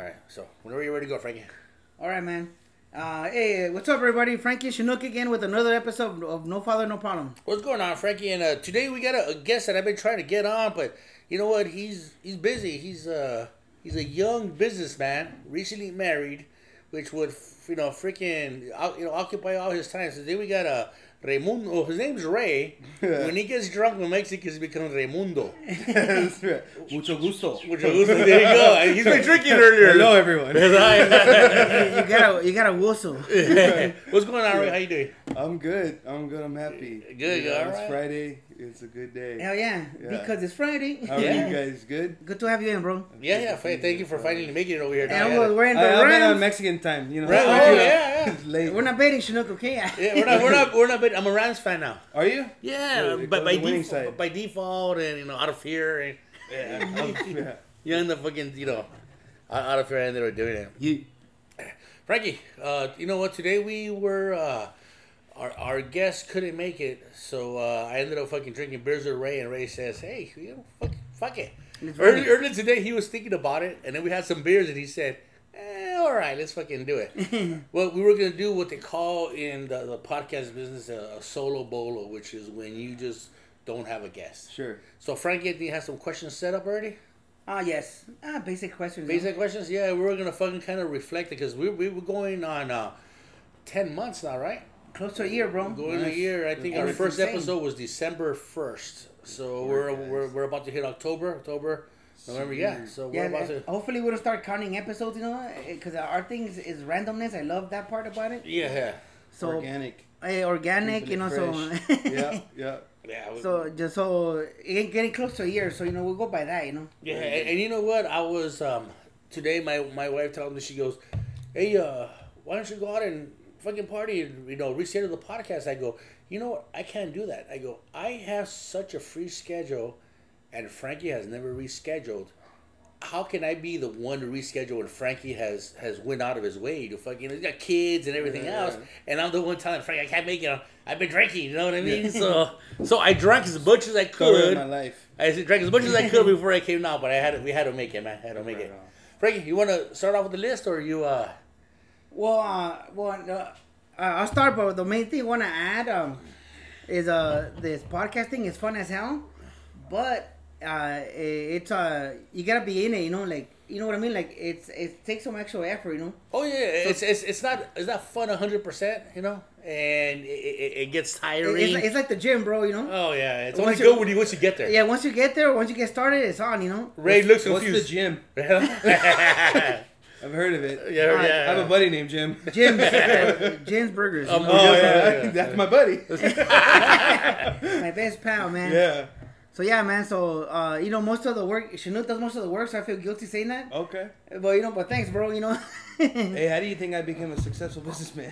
All right. So whenever you're ready to go, Frankie. All right, man. Uh, hey, what's up, everybody? Frankie Chinook again with another episode of No Father, No Problem. What's going on, Frankie? And uh, today we got a, a guest that I've been trying to get on, but you know what? He's he's busy. He's uh he's a young businessman, recently married, which would you know freaking you know occupy all his time. So today we got a Raimundo. Oh, his name's Ray. when he gets drunk in Mexico, he becomes Raimundo. That's right. Mucho gusto. Which is, there you go. He's been drinking earlier. Hello, everyone. you gotta, you gotta whistle. What's going on, Ray? How you doing? I'm good. I'm good. I'm happy. Good, You know, all It's right. Friday. It's a good day. Hell yeah, Yeah. because it's Friday. How are Yeah. you guys? Good. Good to have you in, bro. Yeah, yeah. fa- Thank you for finally making it over here. And Now, we're wearing the I, I've been on Mexican time. You know. Right, oh, yeah, yeah. Late. We're not baiting Chinook, okay? Yeah, we're not, we're not, we're not. Big, I'm a Rams fan now. Are you? Yeah, Yeah, but go by to the winning default, side. by default, and you know, out of fear, and yeah. you end up fucking, you know, out out of fear, and ended up doing it. You. Frankie, uh, you know what? Today we were, uh, our our guest couldn't make it, so uh, I ended up fucking drinking beers with Ray, and Ray says, "Hey, you know, fuck, fuck it." Early, earlier today, he was thinking about it, and then we had some beers, and he said, eh, "All right, let's fucking do it." well, we were gonna do what they call in the, the podcast business a, a solo bolo, which is when you just don't have a guest. Sure. So, Frankie, do you have some questions set up already? Ah, yes. Ah, basic questions. Basic questions? Yeah, we were gonna fucking kind of reflect it because we we were going on uh, ten months now, right? Close to a year, bro. Going a year. I think And our first insane. episode was December first. So we're, Nice. we're we're about to hit October, October, November. Yeah. So we're Yeah, about to. hopefully we don't start counting episodes, you know, because our thing is, is randomness. I love that part about it. Yeah, yeah, So Organic. eh, organic, Keeping you know. it So yeah. Yeah. yeah. we- so just so it getting close to a year, so you know we'll go by that, you know. Yeah, and, and you know what? I was um today. My my wife told me she goes, "Hey, uh, why don't you go out and fucking party and you know reschedule the podcast?" I go, "You know what? I can't do that." I go, "I have such a free schedule, and Frankie has never rescheduled. How can I be the one to reschedule when Frankie has has went out of his way to fucking he's got kids and everything Yeah. else, and I'm the one telling Frankie I can't make it. I've been drinking, you know what I mean? So so I drank as much as I could. my life. I drank as much as I could before I came out, but I had to, we had to make it, man. I had to make Right it. on. Frankie, you want to start off with the list, or you? uh Well, uh, well, uh, uh, I'll start, but the main thing I want to add um, is uh, this podcasting is fun as hell, but uh, it- it's uh, you gotta be in it, you know, like you know what I mean. Like it's it takes some extra effort, you know. Oh yeah, it's it's it's not it's not fun hundred percent, you know, and it, it, it gets It- tiring. It's, like- it's like the gym, bro. You know. oh yeah, it's Once only you- good when you once you get there. Yeah, once you get there, once you get started, it's on, you know. Ray looks confused. What's the confused. gym? yeah, I've heard of it. yeah. I I have a buddy named Jim. Jim's, uh, Jim's Burgers, Um. Oh Yeah, yeah, yeah, yeah. that's my buddy. my best pal, man. yeah. So yeah, man. So uh, you know, most of the work, Chinook does most of the work, so I feel guilty saying that. Okay. But you know, but thanks, bro. You know. Hey, how do you think I became a successful businessman?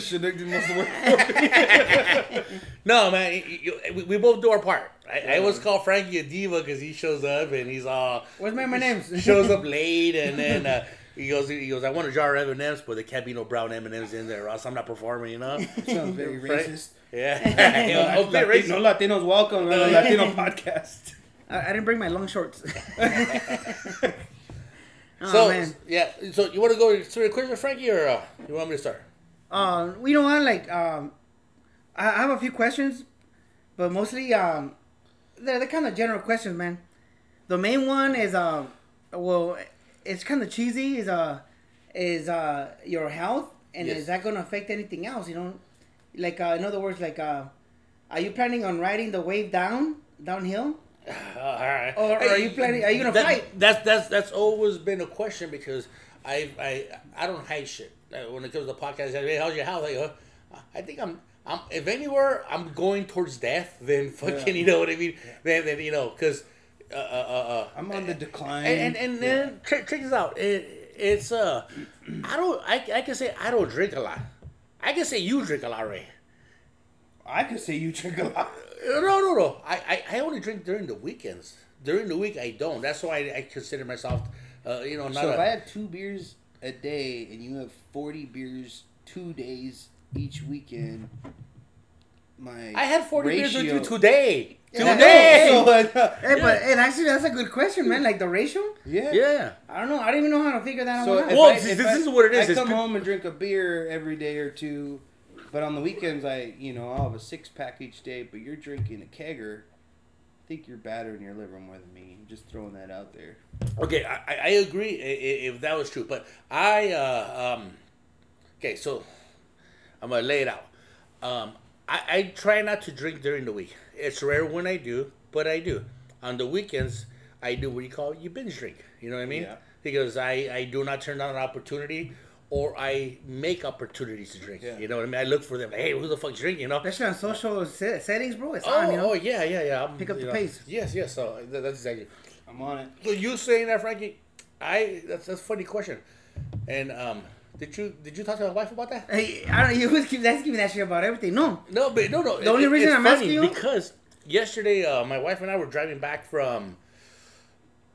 Chinook did most of the work. No, man, you, you, we, we both do our part. I, I always call Frankie a diva because he shows up and he's all Where's my names? shows up late and then uh, he goes he goes I want a jar of M and M's but there can't be no brown M and M's in there or else I'm not performing you know Sounds very Right. racist. yeah No, okay Latino, racist Latinos welcome to the Latino podcast. I, I didn't bring my long shorts. oh so man. yeah so you want to go through the quiz with Frankie or uh, you want me to start Uh, you know what? Like, um, I I have a few questions, but mostly um, they're, they're kind of general questions, man. The main one is um, well, it's kind of cheesy. Is uh, is uh, your health, and Yes. is that going to affect anything else? You know, like uh, in other words, like uh, are you planning on riding the wave down downhill? Uh, all right. Or- or are you planning- are you gonna That- fight? That's that's that's always been a question because I I I don't hide shit when it comes to podcast. Hey, how's your health? I go, I think I'm. I'm if anywhere I'm going towards death, then fucking you know what I mean. Then, then you know because uh, uh, uh, uh, I'm on the decline. and and, and then check, check this out. It, it's uh, I don't. I, I can say I don't drink a lot. I can say you drink a lot, Ray. I can say you drink a lot. Uh, No, no, no. I, I, I only drink during the weekends. During the week, I don't. That's why I, I consider myself, uh, you know, not. So if I have two beers a day and you have 40 beers two days each weekend, my I had 40 beers with you ratio- today. Yeah. Today. So, uh, Hey, but and actually, that's a good question, man. Like the ratio, yeah. yeah. I don't know. I don't even know how to figure that So out. if Well, I- this- I- is what it is. I come good- home and drink a beer every day or two, but on the weekends I, you know, I'll have a six pack each day. But you're drinking a kegger. I think you're battering your liver more than me. Just throwing that out there. Okay, I, I- I agree i- i- if that was true, but I uh, um, okay, so I'm gonna lay it out. Um, I, I try not to drink during the week. It's rare when I do, but I do. On the weekends, I do what you call you binge drink. You know what I mean? Yeah. Because I, I do not turn down an opportunity, or I make opportunities to drink. Yeah. You know what I mean? I look for them. Hey, who the fuck's drinking? You know? Especially on social se- settings, bro. It's Oh, on, you know. oh yeah, yeah, yeah. I'm, Pick up the know, pace. Yes, yes. So that, that's exactly. I'm on it. So you saying that, Frankie? I that's that's a funny question. And um, did you did you talk to my wife about that? Hey, I don't. You always keep asking me that shit about everything. No, No, but no, no. The only reason I'm asking you- because yesterday uh, my wife and I were driving back from.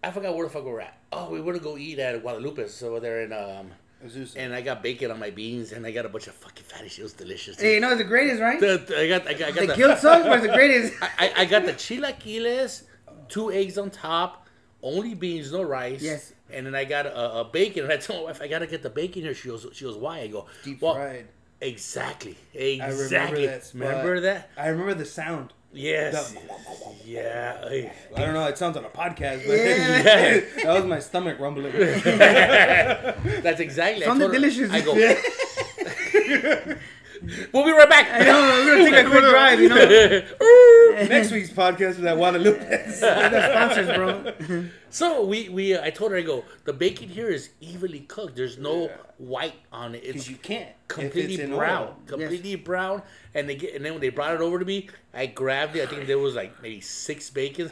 I forgot where the fuck we were at. Oh, we were to go eat at Guadalupe's over there in um, Azusa. and I got bacon on my beans and I got a bunch of fucking fatty shit. It was delicious. hey, you know it's the greatest, right? The- the- I got I got, I got The the, guilt sucks, but it's the greatest. I, I- I got the chilaquiles, two eggs on top, only beans, no rice. Yes. And then I got a, a bacon, and I told my wife I gotta get the bacon here. She goes, she goes, why? I go, Deep well, fried. exactly, I exactly. remember that. Remember that? I remember the sound. Yes. The- Yeah. I don't know. It sounds on a podcast, but Yeah. that was my stomach rumbling. That's exactly. I Something delicious. I go. we'll be right back. I know we're gonna take a quick drive. You know, Next week's podcast is at Guadalupe. We're the sponsors, bro. So we we uh, I told her I go the bacon here is evenly cooked. There's no Yeah. white on it. It's Because you can't. completely it's brown, oil. completely brown. And they get and then when they brought it over to me, I grabbed it. I think there was like maybe six bacons.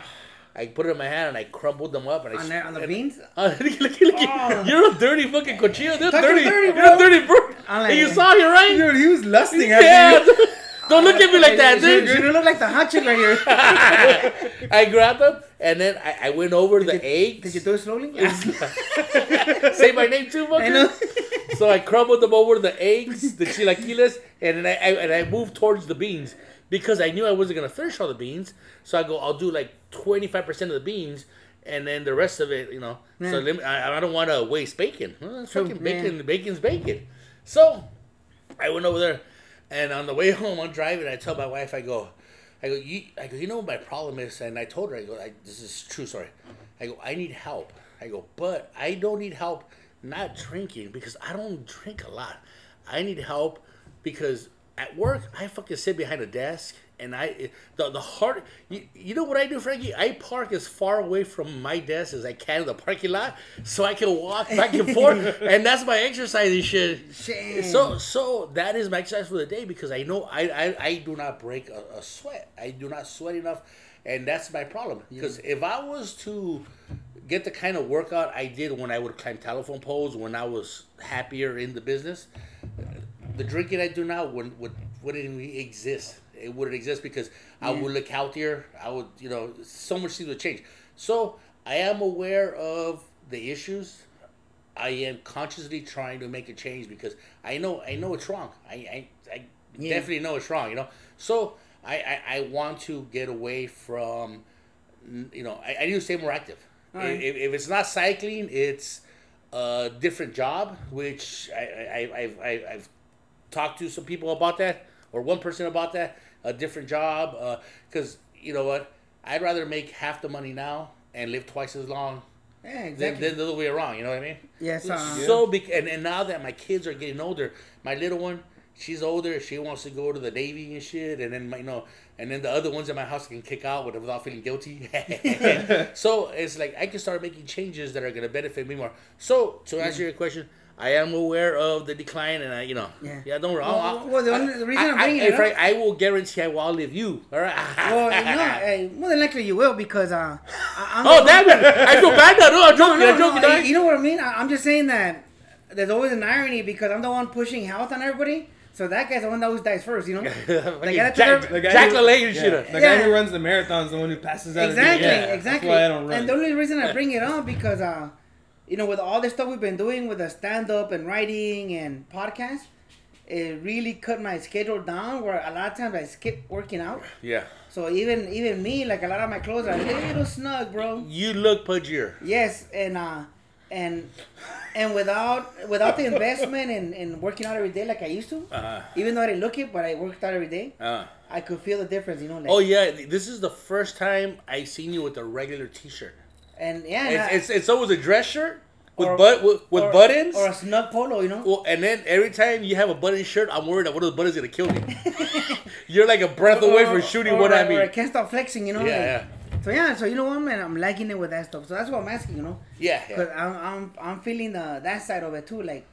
I put it in my hand and I crumbled them up and I On, the, on the and- beans. Uh, look, look, look, Oh. You're a dirty fucking cochino. They're Fucking dirty. dirty, You're a dirty bro. I'm And you saw it, right? Dude, he was lusting Yeah. after you. Don't look at me like that, dude. you look like the hot chick right here. I grabbed them and then I, I went over the eggs. Did you do it slowly? Say my name too, I know. fucker. So I crumbled them over the eggs, the chilaquiles, and then I, I and I moved towards the beans because I knew I wasn't gonna finish all the beans. So I go, I'll do like twenty five percent of the beans, and then the rest of it, you know. So Yeah. me, I, I don't want to waste bacon. Well, it's True, fucking yeah. bacon. Bacon's bacon. So I went over there, and on the way home, I'm driving. I tell my wife, I go, I go, you, I go, you know what my problem is, and I told her, I go, I, this is true story. I go, I need help. I go, but I don't need help not drinking because I don't drink a lot. I need help because at work I fucking sit behind a desk and I the the hard you, you know what I do, Frankie? I park as far away from my desk as I can in the parking lot so I can walk back and forth, and that's my exercise and shit. Shit. So so that is my exercise for the day because I know I I, I do not break a, a sweat. I do not sweat enough, and that's my problem. Because if I was to get the kind of workout I did when I would climb telephone poles when I was happier in the business, the drinking I do now would would wouldn't exist. It wouldn't exist because I would look healthier. I would, you know, so much things would change. So I am aware of the issues. I am consciously trying to make a change because I know I know it's wrong. I I, I Yeah. definitely know it's wrong. You know, so I I, I want to get away from, you know, I, I need to stay more active. Alright. If, if it's not cycling, it's a different job, which I, I, I, I've, I, I've talked to some people about that, or one person about that, a different job, because you know what, I'd rather make half the money now and live twice as long Yeah, than, exactly. than the other way around. You know what I mean? Yes, uh, So, bec- and, and now that my kids are getting older, my little one, she's older. She wants to go to the Navy and shit. And then, my, you know, and then the other ones in my house can kick out with- without feeling guilty. so it's like I can start making changes that are going to benefit me more. So, to answer your question, I am aware of the decline, and I, you know, Yeah. yeah, don't worry. Well, I'll- I'll- well, the only- the reason I, I'm bringing hey, it up- Frank, I will guarantee I will outlive you. All right. well, no, eh, more than likely you will because uh, I, I'm oh, the damn it! I feel bad now. No, I'm joking. No, I'm joking. no, dog. you know what I mean? I, I'm just saying that there's always an irony because I'm the one pushing health on everybody. So that guy's the one that always dies first, you know? Fucking gotta Jack, The guy Jack who- LaLanne and yeah, shit. The guy who runs the marathon's the one who passes out. at the Exactly. Yeah, exactly. That's why I don't run. And the only reason I bring it up because, uh, you know, with all the stuff we've been doing with the stand up and writing and podcast, it really cut my schedule down. Where a lot of times I skip working out. Yeah. So even even me, like a lot of my clothes are a little snug, bro. You look pudgier. Yes, and uh, and and without without the investment in, in working out every day like I used to, uh-huh. even though I didn't look it, but I worked out every day, uh-huh. I could feel the difference. You know, like, Oh yeah, this is the first time I seen you with a regular T-shirt. and yeah, and I- It's it's, it's always a dress shirt with or- butt with, with or- buttons. or a snug polo. You know. well, and then every time you have a button shirt, I'm worried that one of the buttons is gonna kill me. You're like a breath away from shooting what I mean. I can't stop flexing, you know. Yeah, like- yeah. So yeah, so you know what, man, I'm liking it with that stuff. So that's what I'm asking, you know, Yeah, because yeah. I'm I'm I'm feeling uh, that side of it too, like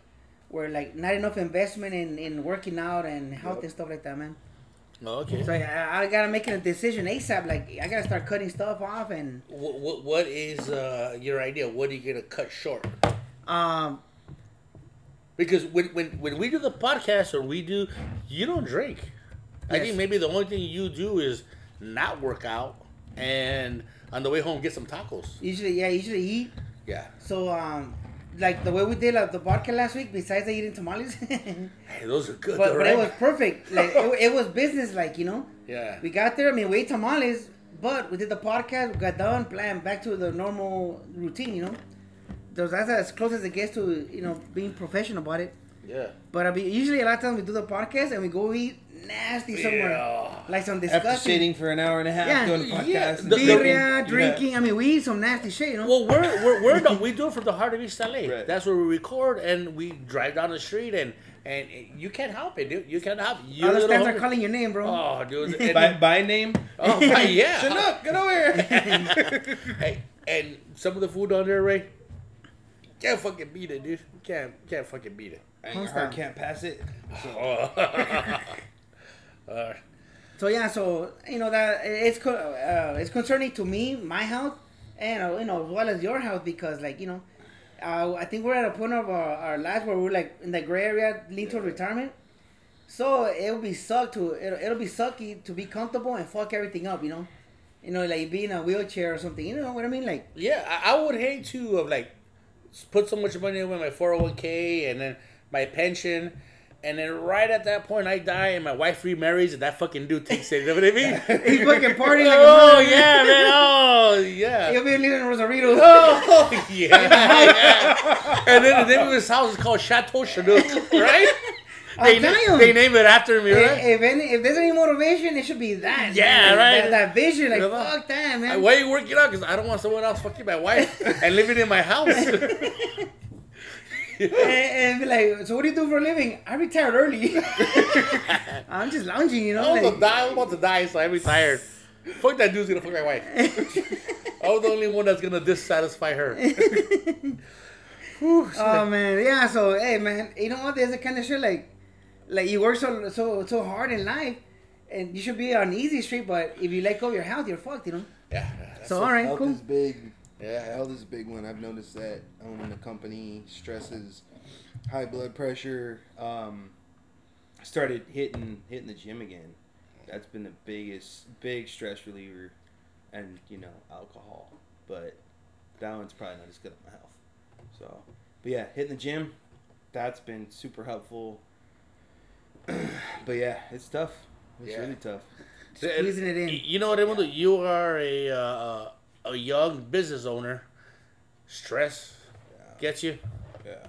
where like not enough investment in in working out and health and stuff like that, man. Okay. So I, I gotta make a decision ASAP. Like I gotta start cutting stuff off and What, what, what is uh, your idea? What are you gonna cut short? um Because when, when when we do the podcast or we do, you don't drink. I think maybe the only thing you do is not work out and on the way home get some tacos. usually yeah usually eat. Yeah. So um like the way we did like, the vodka last week, besides eating tamales, Hey, those are good. but though, it right? was perfect. Like it, it was business, like you know. yeah. We got there. I mean, we ate tamales, but we did the podcast. We got done, plan back to the normal routine. You know, that's as close as it gets to you know being professional about it. Yeah. But I mean, usually a lot of times we do the podcast and we go eat nasty somewhere, Yeah. like some disgusting. After disgusting. sitting for an hour and a half Yeah, doing a podcast. yeah, and the- the- drinking. Yeah. I mean, we eat some nasty shit. You know. Well, we're we're, we're no, we do it from the heart of East LA. Right. That's where we record, and we drive down the street, and and you can't help it, dude. You can't help. it. You Other little stands are calling your name, bro. Oh, dude. By, by name? oh, my- yeah. Chinook, get over here. Hey, and some of the food on there, Ray. Can't fucking beat it, dude. Can't can't fucking beat it. And your heart that? can't pass it. Uh, So yeah, so you know that it's co- uh, it's concerning to me, my health, and uh, you know as well as your health because like you know, uh, I think we're at a point of our, our lives where we're like in the gray area, lean toward retirement. So it'll be suck to it'll, it'll be sucky to be comfortable and fuck everything up, you know, you know like be in a wheelchair or something. You know what I mean? Like yeah, I, I would hate to have like put so much money in my four hundred one k and then my pension. And then right at that point, I die, and my wife remarries, and that fucking dude takes it. You know what I mean? he's fucking partying like oh a yeah, man. Oh yeah. He'll be living in Rosarito. Oh yeah, yeah. And then the name of his house is called Chateau Chinook, right? They, they name it after me, right? if any, if there's any motivation, it should be that. Yeah, man. right. That, that vision, like fuck that, man. Why are you working out? Because I don't want someone else fucking my wife and living in my house. and, and be like, so what do you do for a living? I retired early. I'm just lounging, you know. I was, like- die, I was about to die, so I'm retired. Fuck that dude's gonna fuck my wife. I was the only one that's gonna dissatisfy her. oh man, yeah. So hey, man, you know what? There's a kind of shit like, like you work so so so hard in life, and you should be on easy street. But if you let go of your health, you're fucked, you know. Yeah. So, all right, cool. is big. Yeah. Health is a big one. I've noticed that owning a company stresses high blood pressure. Um, started hitting hitting the gym again. That's been the biggest big stress reliever, and you know alcohol. But that one's probably not as good on my health. So, but yeah, hitting the gym, that's been super helpful. but yeah, it's tough. It's Yeah. really tough. Squeezing it in. You know what, Edmundo? You are a uh, a young business owner. Stress gets you. Yeah.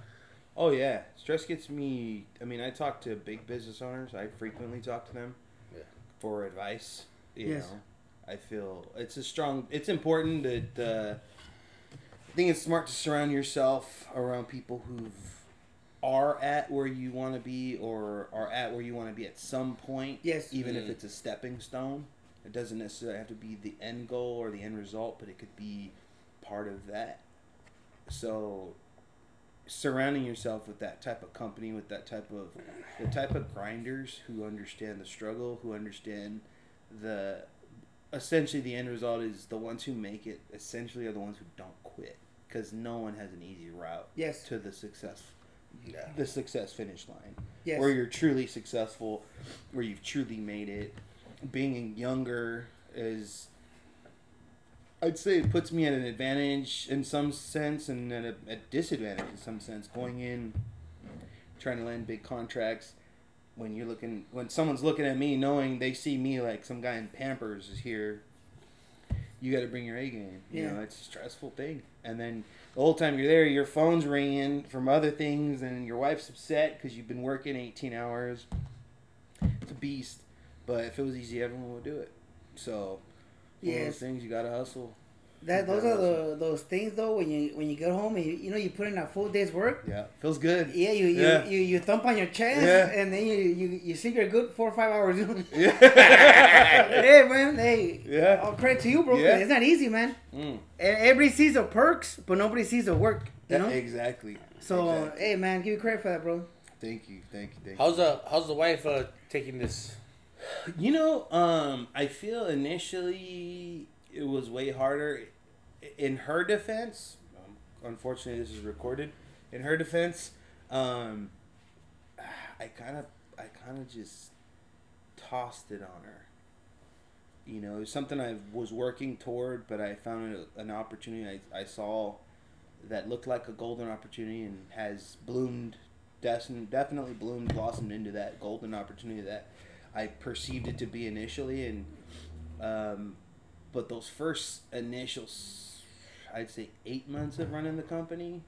Oh yeah, stress gets me. I mean, I talk to big business owners. I frequently talk to them Yeah. for advice. You Yes. know, I feel it's a strong. It's important that. Uh, I think it's smart to surround yourself around people who are at where you want to be or are at where you want to be at some point. Yes. Even if Mm. it's a stepping stone, it doesn't necessarily have to be the end goal or the end result, but it could be part of that. So surrounding yourself with that type of company, with that type of the type of grinders who understand the struggle, who understand the essentially the end result is the ones who make it essentially are the ones who don't quit because no one has an easy route Yes. to the success Yeah. the success finish line Yes. where you're truly successful where you've truly made it being younger is I'd say it puts me at an advantage in some sense and at a, a disadvantage in some sense. Going in, trying to land big contracts, when you're looking when someone's looking at me knowing they see me like some guy in Pampers is here. You got to bring your A game. You Yeah. know, it's a stressful thing. And then the whole time you're there, your phone's ringing from other things, and your wife's upset because you've been working 18 hours. It's a beast. But if it was easy, everyone would do it. So, one of Yes. those things you got to hustle. That those Yeah, are the those things though when you when you get home and you, you know you put in a full day's work. Yeah, feels good. Yeah, you you, Yeah. you, you thump on your chest Yeah. and then you, you you sleep your good four or five hours. Yeah. hey man, hey, Yeah. all credit to you, bro. Yeah. It's not easy, man. Mm. Everybody sees the perks, but nobody sees the work. You know. Exactly. So Exactly. hey man, give you credit for that, bro. Thank you, thank you, thank you. How's the how's the wife uh, taking this? You know, um, I feel initially it was way harder. In her defense, unfortunately, this is recorded. In her defense, um, I kind of, I kind of just tossed it on her. You know, it was something I was working toward, but I found an opportunity I, I saw that looked like a golden opportunity and has bloomed, des- definitely bloomed, blossomed into that golden opportunity that I perceived it to be initially, and um, but those first initial, I'd say eight months of running the company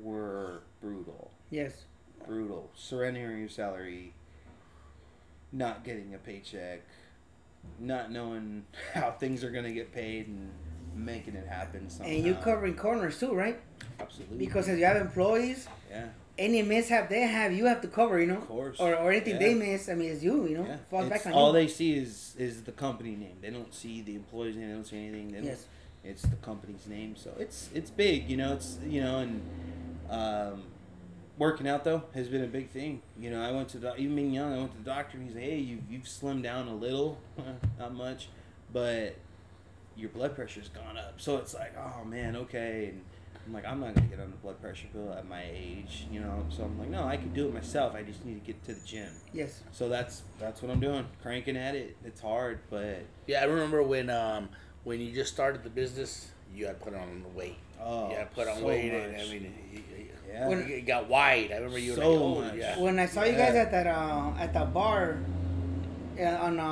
were brutal, Yes. brutal. Surrendering your salary, not getting a paycheck, not knowing how things are gonna get paid, and making it happen somehow. And you're covering corners too, right? absolutely Because if you have employees, yeah, any mishap they have, you have to cover. You know. of course, Or, or anything Yeah. they miss, I mean, it's you. You know, Yeah. falls It's- back on all you. they see is is the company name. They don't see the employees name. They don't see anything. They don't, Yes. It's the company's name. So it's it's big. You know. It's you know and um, working out though has been a big thing. You know, I went to the, even being young. I went to the doctor and he's like, hey, you've you've slimmed down a little, not much, but your blood pressure's gone up. So it's like, oh man, okay. And I'm like, I'm not gonna get on the blood pressure pill at my age, you know. So I'm like, no, I can do it myself. I just need to get to the gym. Yes. So that's that's what I'm doing, cranking at it. It's hard, but Yeah, I remember when um when you just started the business, you had put on the weight. oh, you had put on so weight, and I mean, it, it- yeah, When- it got wide. I remember you were So like, oh, yeah. When I saw you guys at that uh, at that bar, uh, on uh,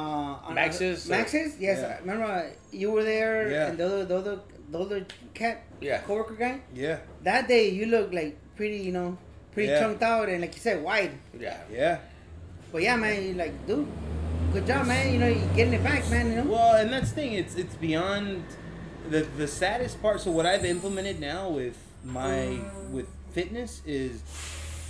on Max's? Max's, yes. Yeah. I remember you were there, Yeah. and the other, the other, the other cat Yeah. coworker guy. yeah, That day, you look like pretty, you know, pretty Yeah. chunked out, and like you said, wide. Yeah. yeah. But yeah, man, you like, dude, good job, man. You know, you getting it back, man. You know. Well, and that's the thing. It's it's beyond the the saddest part. So what I've implemented now with my with fitness is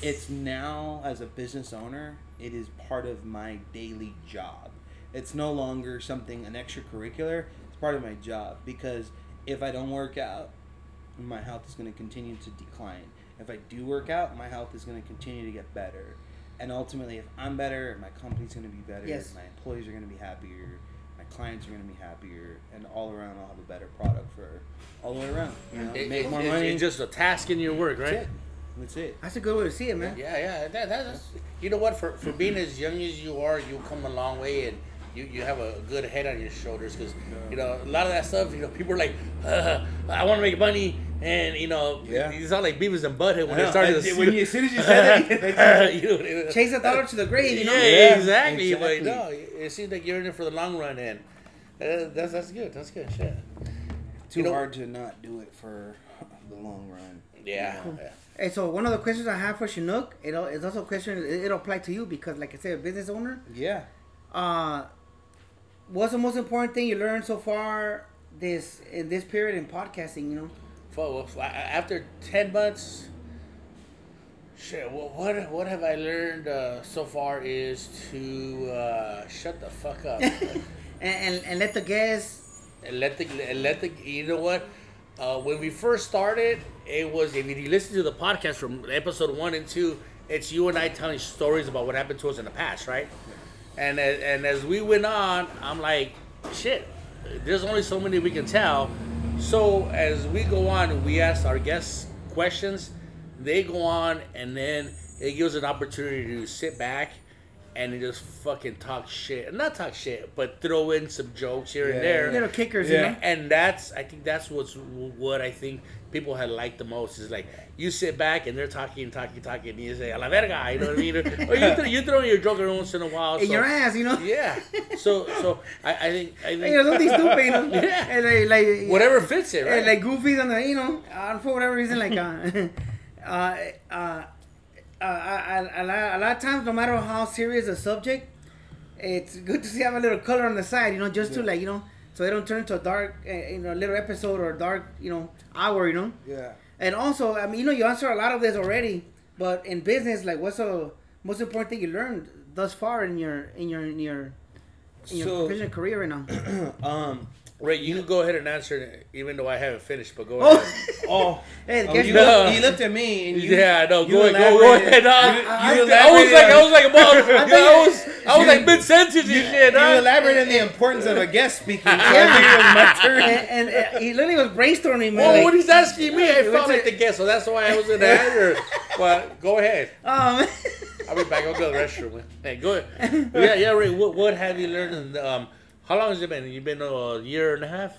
it's now as a business owner, it is part of my daily job. It's no longer something an extracurricular. It's part of my job because if I don't work out, my health is going to continue to decline. If I do work out, my health is going to continue to get better. And ultimately, if I'm better, my company's going to be better. Yes. My employees are going to be happier. My clients are going to be happier. And all around, I'll have a better product for all the way around. You know, It- make it- more it's, money. It's just a task in your work, That's right? it. That's it. That's a good way to see it, man. Yeah, yeah. That, that's you know what? For for being as young as you are, you come a long way, and you, you have a good head on your shoulders. Because you know a lot of that stuff. You know, people are like, uh, I want to make money, and you know, Yeah. it's not like Beavis and Butthead when I they know. started. I to when you- as soon as you said that, you know, Chase the dollar to the grave, you know. Yeah, Yeah, exactly. But no, it seems like you're in it for the long run, and uh, that's that's good. That's good. Shit. Too You know- hard to not do it for the long run. Yeah. yeah. Hey, so one of the questions I have for Chinook, it al- it's also a question. It, it'll apply to you because, like I said, a business owner. Yeah. Uh, what's the most important thing you learned so far this in this period in podcasting? You know. For, well, after ten months, shit. What what, what have I learned uh, so far is to uh, shut the fuck up and, and and let the guests. and let the and let the you know what. Uh, when we first started, it was if you listen to the podcast from episode one and two, it's you and I telling stories about what happened to us in the past, right? And and as we went on, I'm like, shit, there's only so many we can tell. So as we go on, we ask our guests questions. They go on, and then it gives an opportunity to sit back and he just fucking talk shit. Not talk shit, but throw in some jokes here and there. Little kickers, Yeah. you know. And that's I think that's what's what I think people had liked the most is like you sit back and they're talking, talking, talking, and you say a la verga, you know what I mean? or you throw, you throw in your joke every once in a while. In so- your ass, you know. Yeah. So so I, I think I You know, think something stupid, you know. Yeah. And like, like whatever fits it, right? like goofies on the, you know, uh, for whatever reason, like, uh, uh, uh, uh, a, a, lot, a lot of times, no matter how serious the subject, it's good to see have a little color on the side, you know, just to like, you know, so they don't turn into a dark, uh, you know, little episode or dark, you know, hour, you know. Yeah. And also, I mean, you know, you answer a lot of this already, but in business, like, what's the most important thing you learned thus far in your in your in your in your So- professional career right now? Um. Right, you can go ahead and answer it, even though I haven't finished. But go Oh, ahead. Oh. hey, oh, you, what? No. looked, you looked at me and you. yeah, no, you go, ahead, go, go elaborated- ahead. dog. you- you I, I was like, I was like, about, I was, I was like you- mid sentence and shit. You dog. elaborated on the importance of a guest speaking. So I Yeah. figured it was my turn. and, and uh, he literally was brainstorming, man. Well, like, when he's asking me, I What's felt like the guest, so that's why I was in the answer. But go ahead. um, I'll be back. I'll go to the restroom. Hey, go ahead. Yeah, yeah, Ray. What, what have you learned? In the, um, how long has it been? You've been a year and a half.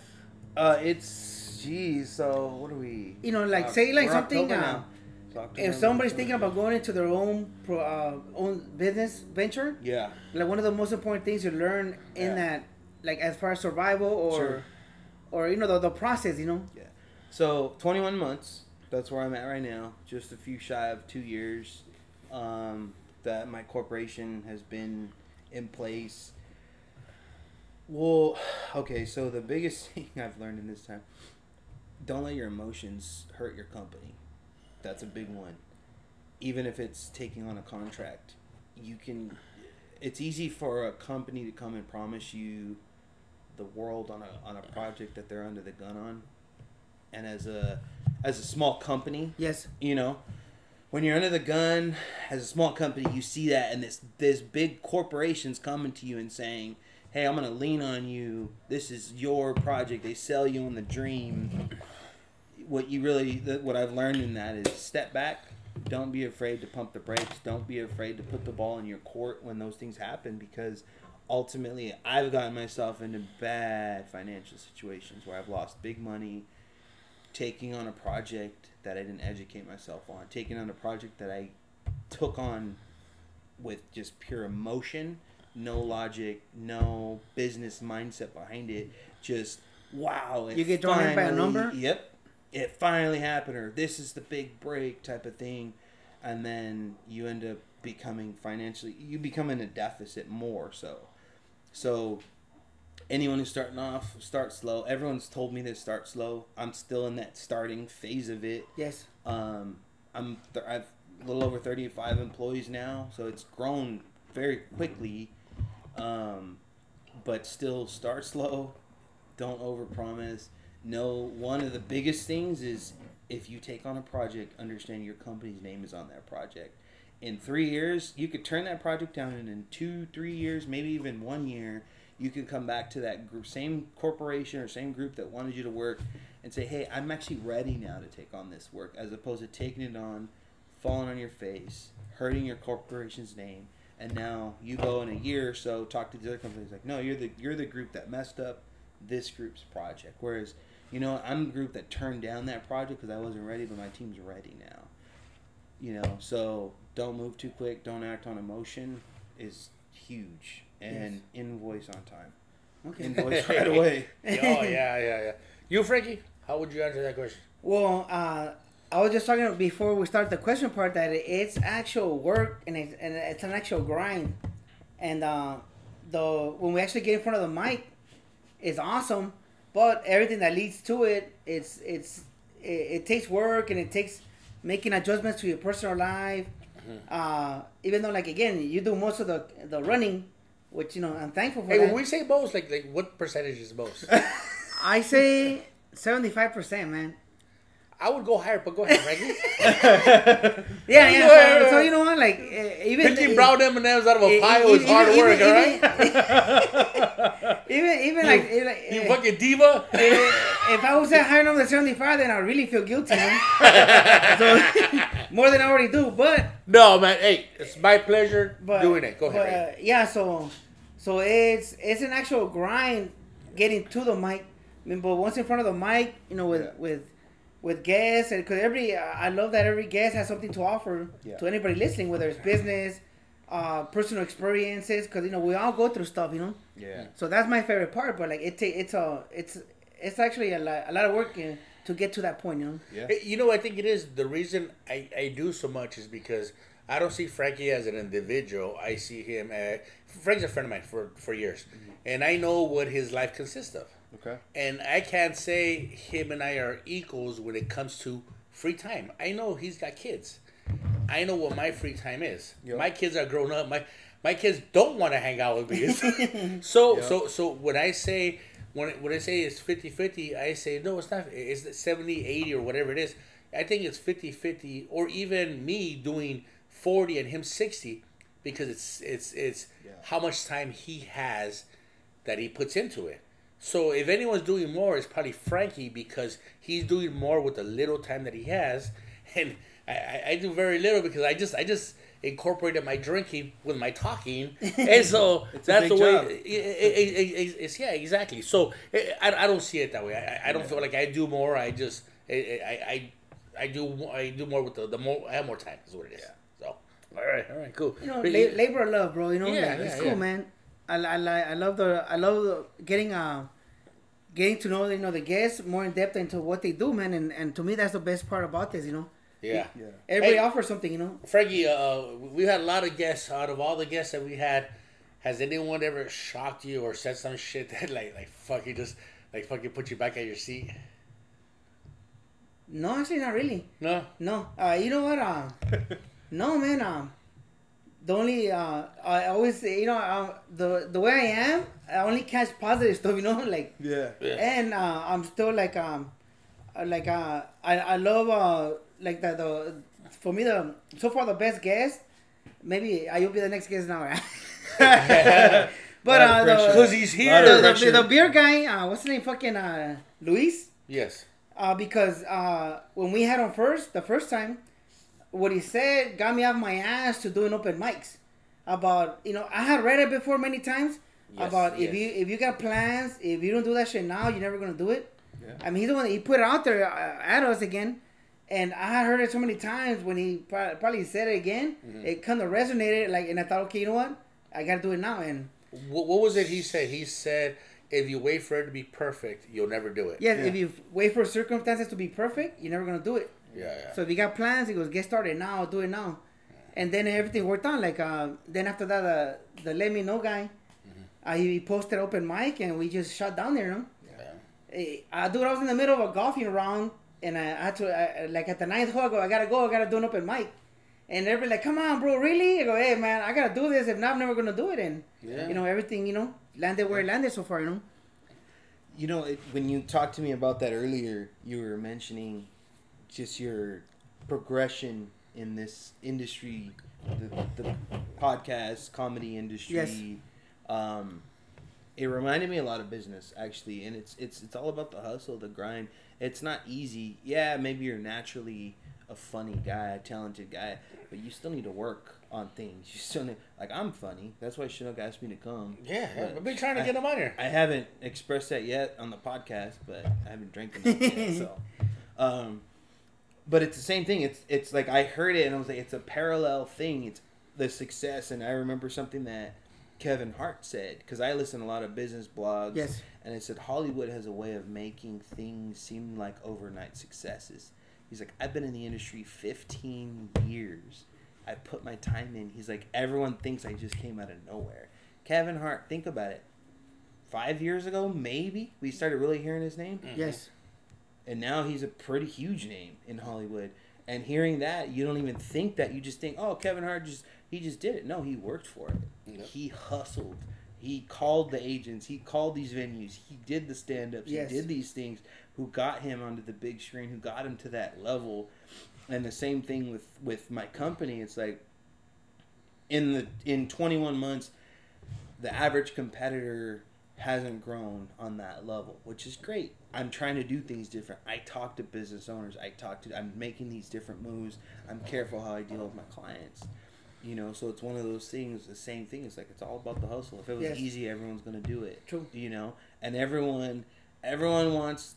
Uh, it's geez. So what are we? you know, like Uh, say like something. Uh, now. So October, if somebody's thinking about going into their own pro, uh, own business venture, Yeah. like one of the most important things you learn in Yeah. that, like as far as survival or, Sure. or you know the, the process, you know. Yeah. So 21 months. That's where I'm at right now. Just a few shy of two years. Um, that my corporation has been in place. Well, okay. So the biggest thing I've learned in this time: don't let your emotions hurt your company. That's a big one. Even if it's taking on a contract, you can. It's easy for a company to come and promise you the world on a on a project that they're under the gun on and as a as a small company Yes. you know when you're under the gun as a small company you see that and this this big corporations coming to you and saying hey i'm gonna lean on you. This is your project. They sell you on the dream. What you really what i've learned in that is step back. Don't be afraid to pump the brakes. Don't be afraid to put the ball in your court when those things happen because ultimately i've gotten myself into bad financial situations where i've lost big money taking on a project that I didn't educate myself on, taking on a project that I took on with just pure emotion, no logic, no business mindset behind it. Just wow! You get drawn in by a number? Yep, it finally happened, or this is the big break type of thing, and then you end up becoming financially, you become in a deficit more so. So anyone who's starting off start slow everyone's told me to start slow i'm still in that starting phase of it Yes. um, i'm th- i've a little over 35 employees now so it's grown very quickly um, but still start slow. Don't overpromise. No one of the biggest things is if you take on a project understand your company's name is on that project. In three years you could turn that project down and in two three years maybe even one year you can come back to that group same corporation or same group that wanted you to work and say hey i'm actually ready now to take on this work as opposed to taking it on falling on your face hurting your corporation's name and now you go in a year or so talk to the other companies like no you're the you're the group that messed up this group's project. Whereas you know i'm the group that turned down that project because i wasn't ready but my team's ready now. You know so don't move too quick. Don't act on emotion is huge. And invoice on time. Okay. invoice right away. Oh yeah, yeah, yeah. You, Frankie, how would you answer that question? Well, uh, I was just talking before we start the question part that it's actual work and it's, and it's an actual grind, and uh, the when we actually get in front of the mic, it's awesome, but everything that leads to it, it's it's it, it takes work and it takes making adjustments to your personal life. Uh, even though, like again, you do most of the the running, which you know I'm thankful for. Hey, that. when we say most, like, like what percentage is most? I say seventy five percent, man. I would go higher, but go ahead, Frankie. Yeah, You yeah. So, so you know what? Like uh, even Picking brown M and M's out of a e- pile e- is hard even- work, even- all right? even even like, even like You eh, fucking diva. eh, if I was at higher number than seventy five, then I really feel guilty, so more than I already do. But No, man. Hey, it's my pleasure but doing it. Go ahead. but, yeah, so so it's it's an actual grind getting to the mic. I mean, but once in front of the mic, you know, with Yeah. with with guests, and because every I love that every guest has something to offer Yeah. to anybody listening, whether it's business, uh, personal experiences, because you know we all go through stuff, you know. Yeah. So that's my favorite part. But like it, ta- it's a it's it's actually a lot, a lot of work uh, to get to that point, you know. Yeah. Hey, You know, I think it is the reason I, I do so much is because I don't see Frankie as an individual. I see him as Frankie's a friend of mine for for years, and I know what his life consists of. Okay. And I can't say him and I are equals when it comes to free time. I know he's got kids. I know what my free time is. Yep. My kids are grown up. My my kids don't want to hang out with me. so Yep. so so when I say when when I say it's 50-50, I say no, it's not. It's 70 80 or whatever it is. I think it's 50-50 or even me doing 40 and him 60 because it's it's it's Yeah. how much time he has that he puts into it. So if anyone's doing more, it's probably Frankie because he's doing more with the little time that he has, and I, I, I do very little because I just I just incorporated my drinking with my talking, and so It's a that's the way. job. It, it, it, it, it's yeah, exactly. So I, I don't see it that way. I, I don't feel like I do more. I just I I, I, I do I do more with the the more I have more time is what it is. So all right, all right, cool. You know, la- labor of love, bro. You know, Yeah, like, it's yeah, cool, man. I, I, I love the I love the, getting uh getting to know you know the guests more in depth into what they do, man. And and to me, that's the best part about this. You know, yeah. Yeah. everybody Hey. offers something. You know, Frankie, uh, we had a lot of guests. Out of all the guests that we had, has anyone ever shocked you or said some shit that like like fucking just like fucking put you back at your seat? no, actually, not really. No. No, uh, you know what? Um, no, man. Um, the only uh, I always say, you know, um, the the way I am, I only catch positive stuff. You know, like Yeah. Yeah. and uh, I'm still like um, uh, like uh, I I love uh like the the for me the so far the best guest. Maybe I will be the next guest now. right? but uh, pressure. Because the, he's here. the, the, the beer guy, uh, what's his name? Fucking uh, Luis. Yes. Uh, because uh, when we had him first, the first time, what he said got me off my ass to doing open mics. About you know, I had read it before many times. Yes, about if you if you got plans, if you don't do that shit now, you're never gonna do it. Yeah. I mean, he's the one that he put it out there uh, at us again, and I had heard it so many times when he probably said it again. Mm-hmm. It kind of resonated, like, and I thought, okay, you know what, I gotta do it now, and What, what was it he said? He said, if you wait for it to be perfect, you'll never do it. yeah, Yeah. if you wait for circumstances to be perfect, you're never gonna do it. Yeah. yeah. So if you got plans, he goes, get started now, do it now. And then everything worked out. Like, uh, then after that, uh, the Let Me Know guy, uh, he posted open mic and we just shut down there, you know? Yeah. I dude, I was in the middle of a golfing round and I had to, I, like at the ninth hole, I go, I gotta go, I gotta do an open mic. And everybody like, come on, bro, really? I go, hey, man, I gotta do this. If not, I'm never gonna do it. And, Yeah. you know, everything, you know, landed where it landed so far, you know? You know, it, when you talked to me about that earlier, you were mentioning just your progression in this industry, the, the podcast comedy industry. Yes. Um, it reminded me a lot of business actually, and it's it's it's all about the hustle, the grind. It's not easy. Yeah, maybe you're naturally a funny guy, a talented guy, but you still need to work on things. You still need like I'm funny. That's why Chinook asked me to come. Yeah. But I've been trying to I- get him on here. I haven't expressed that yet on the podcast, but I haven't drank enough yet. So, um, but it's the same thing. It's it's like I heard it and I was like, it's a parallel thing. It's the success, and I remember something that Kevin Hart said because I listen to a lot of business blogs. Yes. and it said Hollywood has a way of making things seem like overnight successes. He's like, I've been in the industry 15 years. I put my time in. He's like, everyone thinks I just came out of nowhere. Kevin Hart, think about it. Five years ago, maybe we started really hearing his name, Yes. And now he's a pretty huge name in Hollywood. And hearing that, you don't even think that. You just think, oh, Kevin Hart just he just did it. No, he worked for it. Yeah. He hustled. He called the agents. He called these venues. He did the stand-ups. Yes. He did these things. Who got him onto the big screen? Who got him to that level? And the same thing with with my company. It's like in the in 21 months, the average competitor hasn't grown on that level, which is great. I'm trying to do things different. I talk to business owners. I talk to. I'm making these different moves. I'm careful how I deal with my clients. You know, so it's one of those things. The same thing. It's like it's all about the hustle. If it was Yes. easy, everyone's gonna do it. True. You know, and everyone, everyone wants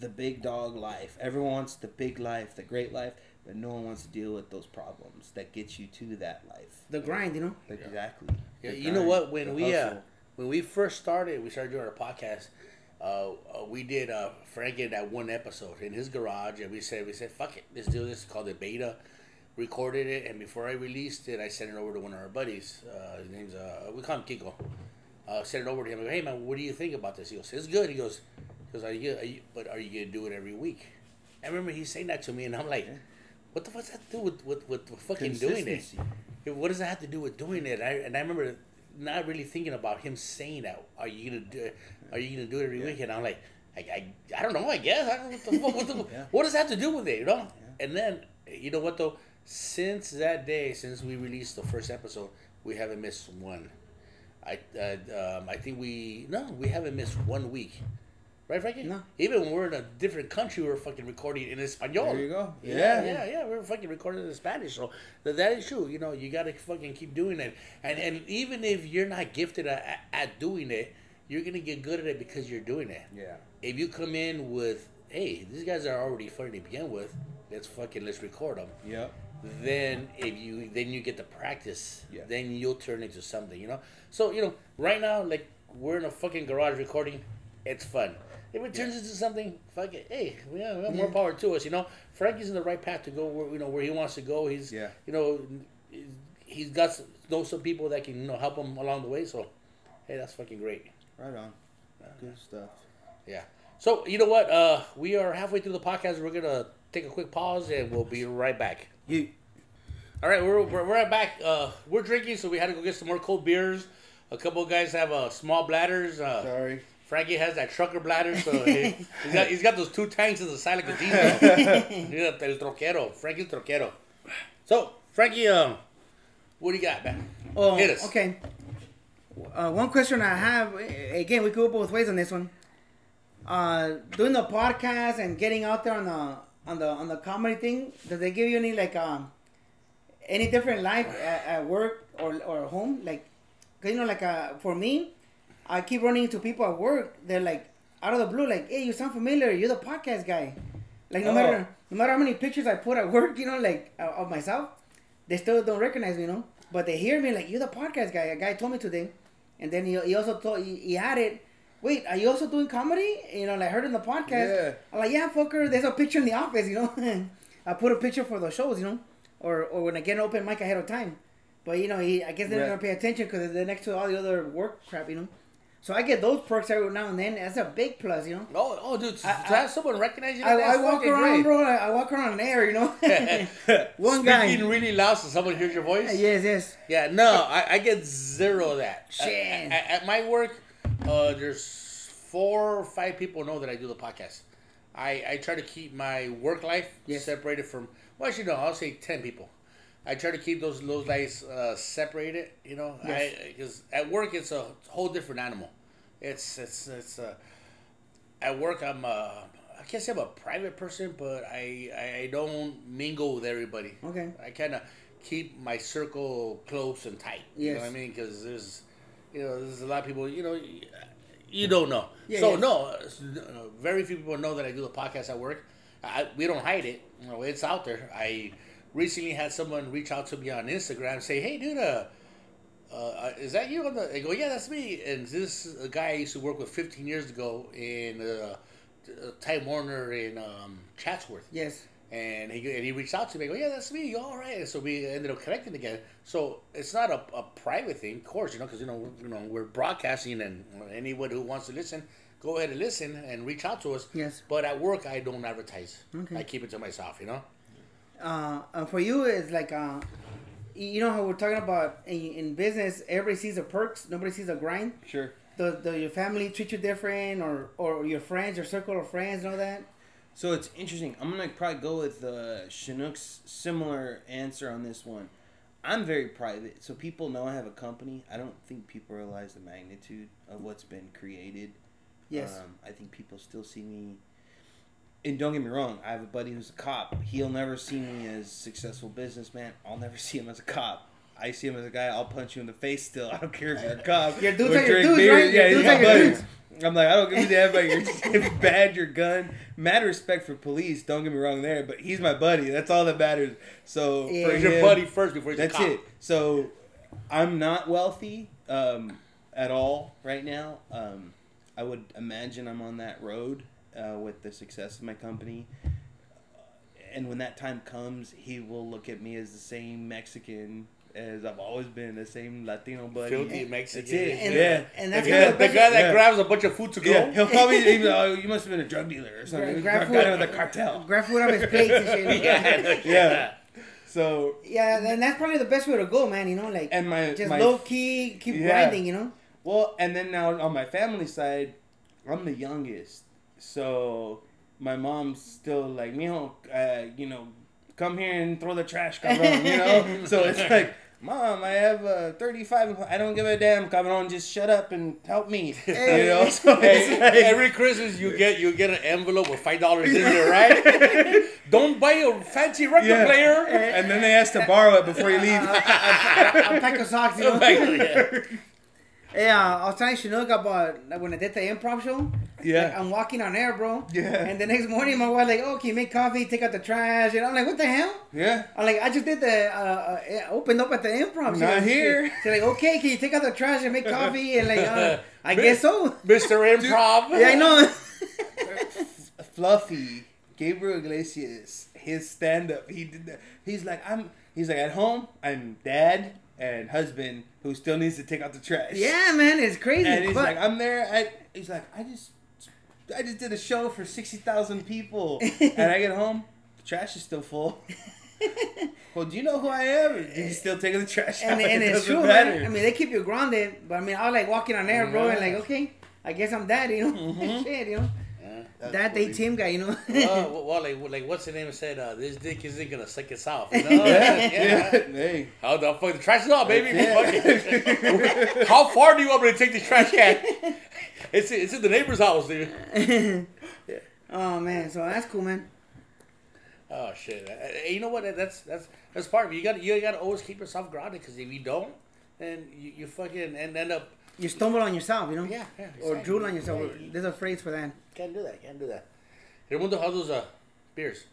the big dog life. Everyone wants the big life, the great life, but no one wants to deal with those problems that get you to that life. The grind, you know. Exactly. Yeah, The you know what? When the we uh, hustle. When we first started, we started doing our podcast. Uh, uh, we did uh, Frank did that one episode in his garage, and we said we said fuck it, let's do this. Called it beta. Recorded it, and before I released it, I sent it over to one of our buddies. Uh, his name's uh, we call him Kiko. Uh, sent it over to him. I go, hey man, what do you think about this? He goes, it's good. He goes, he goes, are you, are you, but are you gonna do it every week? I remember he saying that to me, and I'm like, what the fuck does that do with with, with fucking doing it? What does that have to do with doing it? I, and I remember not really thinking about him saying that. Are you gonna do? it? Are you gonna do it every week? And I'm like, I, I, I don't know. I guess I don't know what, the, what, the, Yeah. what does that have to do with it? You know? And then you know what though? Since that day, since we released the first episode, we haven't missed one. I uh, um, I think we no, we haven't missed one week. Right, Frankie? No. Even when we're in a different country, we're fucking recording in Espanol. There you go. Yeah, yeah, yeah. We're fucking recording in Spanish, so that, that is true. You know, you gotta fucking keep doing it, and and even if you're not gifted at, at doing it, you're gonna get good at it because you're doing it. Yeah. If you come in with, hey, these guys are already funny to begin with, let's fucking let's record them. Yep. Then if you then you get the practice, Yeah. then you'll turn into something. You know. So you know, right now, like we're in a fucking garage recording, it's fun. If it turns into something, fuck it. Hey, we have, we have more power to us. You know, Frankie's in the right path to go where you know where he wants to go. He's Yeah. you know, he's got s- know some people that can you know help him along the way. So, hey, that's fucking great. Right on. Good stuff. Yeah. So you know what? Uh, we are halfway through the podcast. We're gonna take a quick pause and we'll be right back. You. All right, we're, we're, we're right back. Uh, we're drinking, so we had to go get some more cold beers. A couple of guys have uh, small bladders. Uh, Sorry. Frankie has that trucker bladder, so he, he's got he's got those two tanks in the side like a diesel. yeah, el troquero, Frankie's troquero. So Frankie, um, what do you got, man? Oh, Hit us. okay. Uh, one question I have, eh, again, we could go both ways on this one. Uh, doing the podcast and getting out there on the on the on the comedy thing, does they give you any like um any different life at, at work or or home? Like, 'cause, you know, like uh, for me, I keep running into people at work. They're like out of the blue, like, "Hey, you sound familiar. You're the podcast guy." Like no Oh. matter no matter how many pictures I put at work, you know, like of myself, they still don't recognize me, you know. But they hear me like, "You're the podcast guy." A guy told me today, and then he, he also told he, he added, "Wait, are you also doing comedy?" You know, like I heard in the podcast. Yeah. I'm like, "Yeah, fucker." There's a picture in the office, you know. I put a picture for the shows, you know, or or when I get an open mic ahead of time. But you know, he I guess they Right. don't pay attention because they're next to all the other work crap, you know. So I get those perks every now and then. That's a big plus, you know. Oh, oh, dude, to, I- have someone recognize you, I, I walk around, great. bro. I, I walk around air, you know. One guy. Speaking really loud so someone hears your voice. Yes, yes. Yeah, no, I, I get zero of that. Shit. At my work, uh, there's four or five people know that I do the podcast. I, I try to keep my work life Yes. separated from. Well, actually, no, I'll say ten people. I try to keep those those lives uh, separated. You know, Yes. because at work it's a whole different animal. It's it's it's uh, at work I'm uh, I can't say I'm a private person, but I I, don't mingle with everybody. Okay. I kind of keep my circle close and tight. Yes. You know what I mean? Because there's, you know, there's a lot of people, you know, you don't know. Yeah, so yes. no, uh, very few people know that I do the podcast at work. I, we don't hide it. You know, it's out there. I recently had someone reach out to me on Instagram say, "Hey, dude, uh, uh, is that you?" On the, I go, "Yeah, that's me." And this guy I used to work with 15 years ago in uh, Time Warner in um, Chatsworth. Yes. And he and he reached out to me. I go, yeah, that's me. You All right. And so we ended up connecting again. So it's not a, a private thing, of course, you know, because you know, we're, you know, we're broadcasting, and anyone who wants to listen, go ahead and listen and reach out to us. Yes. But at work, I don't advertise. Okay. I keep it to myself. You know. Uh, uh, for you, it's like uh, you know how we're talking about in, in business. Everybody sees the perks. Nobody sees the grind. Sure. Does, does your family treat you different, or or your friends, your circle of friends, know that? So it's interesting. I'm gonna probably go with uh, Chinook's similar answer on this one. I'm very private, so people know I have a company. I don't think people realize the magnitude of what's been created. Yes. Um, I think people still see me. And don't get me wrong, I have a buddy who's a cop. He'll never see me as successful businessman. I'll never see him as a cop. I see him as a guy. I'll punch you in the face. Still, I don't care if you're a cop. Your dudes or are your drink dudes, beer. right? Your Yeah, dudes are your I'm like, I don't give a damn about your badge, your gun. Mad respect for police. Don't get me wrong there, but he's my buddy. That's all that matters. So Yeah. for He's your buddy first before he's that's it. So I'm not wealthy um, at all right now. Um, I would imagine I'm on that road uh, with the success of my company. And when that time comes, he will look at me as the same Mexican as I've always been, the same Latino buddy. Filthy Mexican. That's it. And- yeah. and that's the guy, the the guy that Yeah. grabs a bunch of food to go. Yeah, he'll probably even, oh, you must have been a drug dealer or something. Gra- grab Got food- with a cartel. Grab food off his plates and shit. yeah. Yeah. So, Yeah, and that's probably the best way to go, man. You know, like and my just my low key, keep Yeah. grinding. You know. Well, and then now on my family side, I'm the youngest, so my mom's still like, mijo, uh, you know, come here and throw the trash, cabrón, you know. so it's like, mom, I have uh, 35. I don't give a damn, cabrón. Just shut up and help me, you know. So Hey, like, every Christmas you get you get an envelope with five dollars in there, right? Don't buy a fancy record yeah. player. and then they ask to borrow it before you leave. A pack of socks. You know. yeah. Uh, I was telling Chinook about like, when I did the improv show. Yeah. Like, I'm walking on air, bro. Yeah. And the next morning, my wife like, "Oh, can you make coffee? Take out the trash?" And I'm like, "What the hell?" Yeah. I'm like, "I just did the uh, uh opened up at the improv." She's Not like, here. She's like, "Okay, can you take out the trash and make coffee?" And like, uh, I guess so. Mr. Improv. Yeah, I know. Fluffy, Gabriel Iglesias, his stand up, he did that. He's like, I'm he's like at home, I'm dad and husband who still needs to take out the trash. yeah, man, it's crazy. And he's but- like, I'm there, I he's like, I just I just did a show for sixty thousand people and I get home, the trash is still full. well, do you know who I am? And he's still taking the trash out. and, and it it's true, matter. man. I mean, they keep you grounded, but I mean, I was like walking on air, bro, and like, okay, I guess I'm that, you know, Mm-hmm. shit, you know, That's that funny. they team guy, you know. well, well, like, like, what's the name said? Uh, this dick isn't gonna suck us off. You know? yeah, yeah. Hey. How the fuck? The trash is off, baby. That's Fuck it. How far do you want me to take this trash can? It's it's in the neighbor's house, dude. oh man, so that's cool, man. Oh shit! Uh, You know what? That's that's that's part of it. You got you got to always keep yourself grounded because if you don't, then you, you fucking and end up. You stumble on yourself, you know, Yeah, yeah. or exactly. drool on yourself. There's a phrase for that. Can't do that. Can't do that. Raimundo, how those uh beers?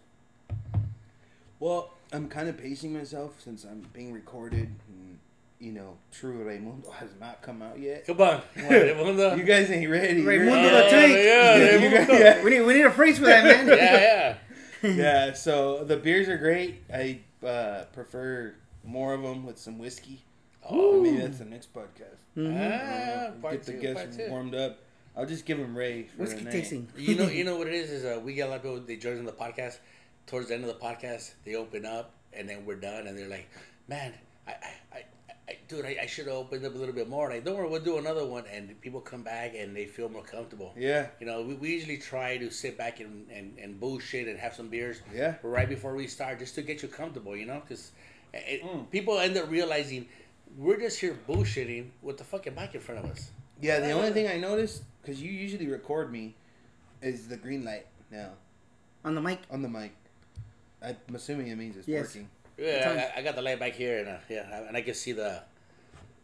Well, I'm kind of pacing myself since I'm being recorded. And, you know, True Raimundo has not come out yet. Come on, Come Raimundo. You guys ain't ready. You're- Raimundo Uh, the Tank. Yeah, You Raimundo. guys- yeah. We need we need a phrase for that, man. yeah, yeah. yeah, so the beers are great. I uh, prefer more of them with some whiskey. Oh, Maybe that's the next podcast. ah, part Get the two, guests part two. warmed up. I'll just give him Ray for Whiskey the tasting. You know, you know what it is is uh, we get a lot of people. They join in the podcast. Towards the end of the podcast, they open up, and then we're done, and they're like, "Man, I, I, I, I dude, I, I should have opened up a little bit more." Like, don't worry, we'll do another one, and people come back and they feel more comfortable. Yeah, You know, we, we usually try to sit back and, and, and bullshit and have some beers yeah. right before we start, just to get you comfortable. You know, because Mm. people end up realizing we're just here bullshitting with the fucking mic in front of us. Yeah, the only thing I noticed, because you usually record me, is the green light now On the mic. on the mic. I'm assuming it means it's Yes. working. Yeah, I, I got the light back here, and uh, yeah, and I can see the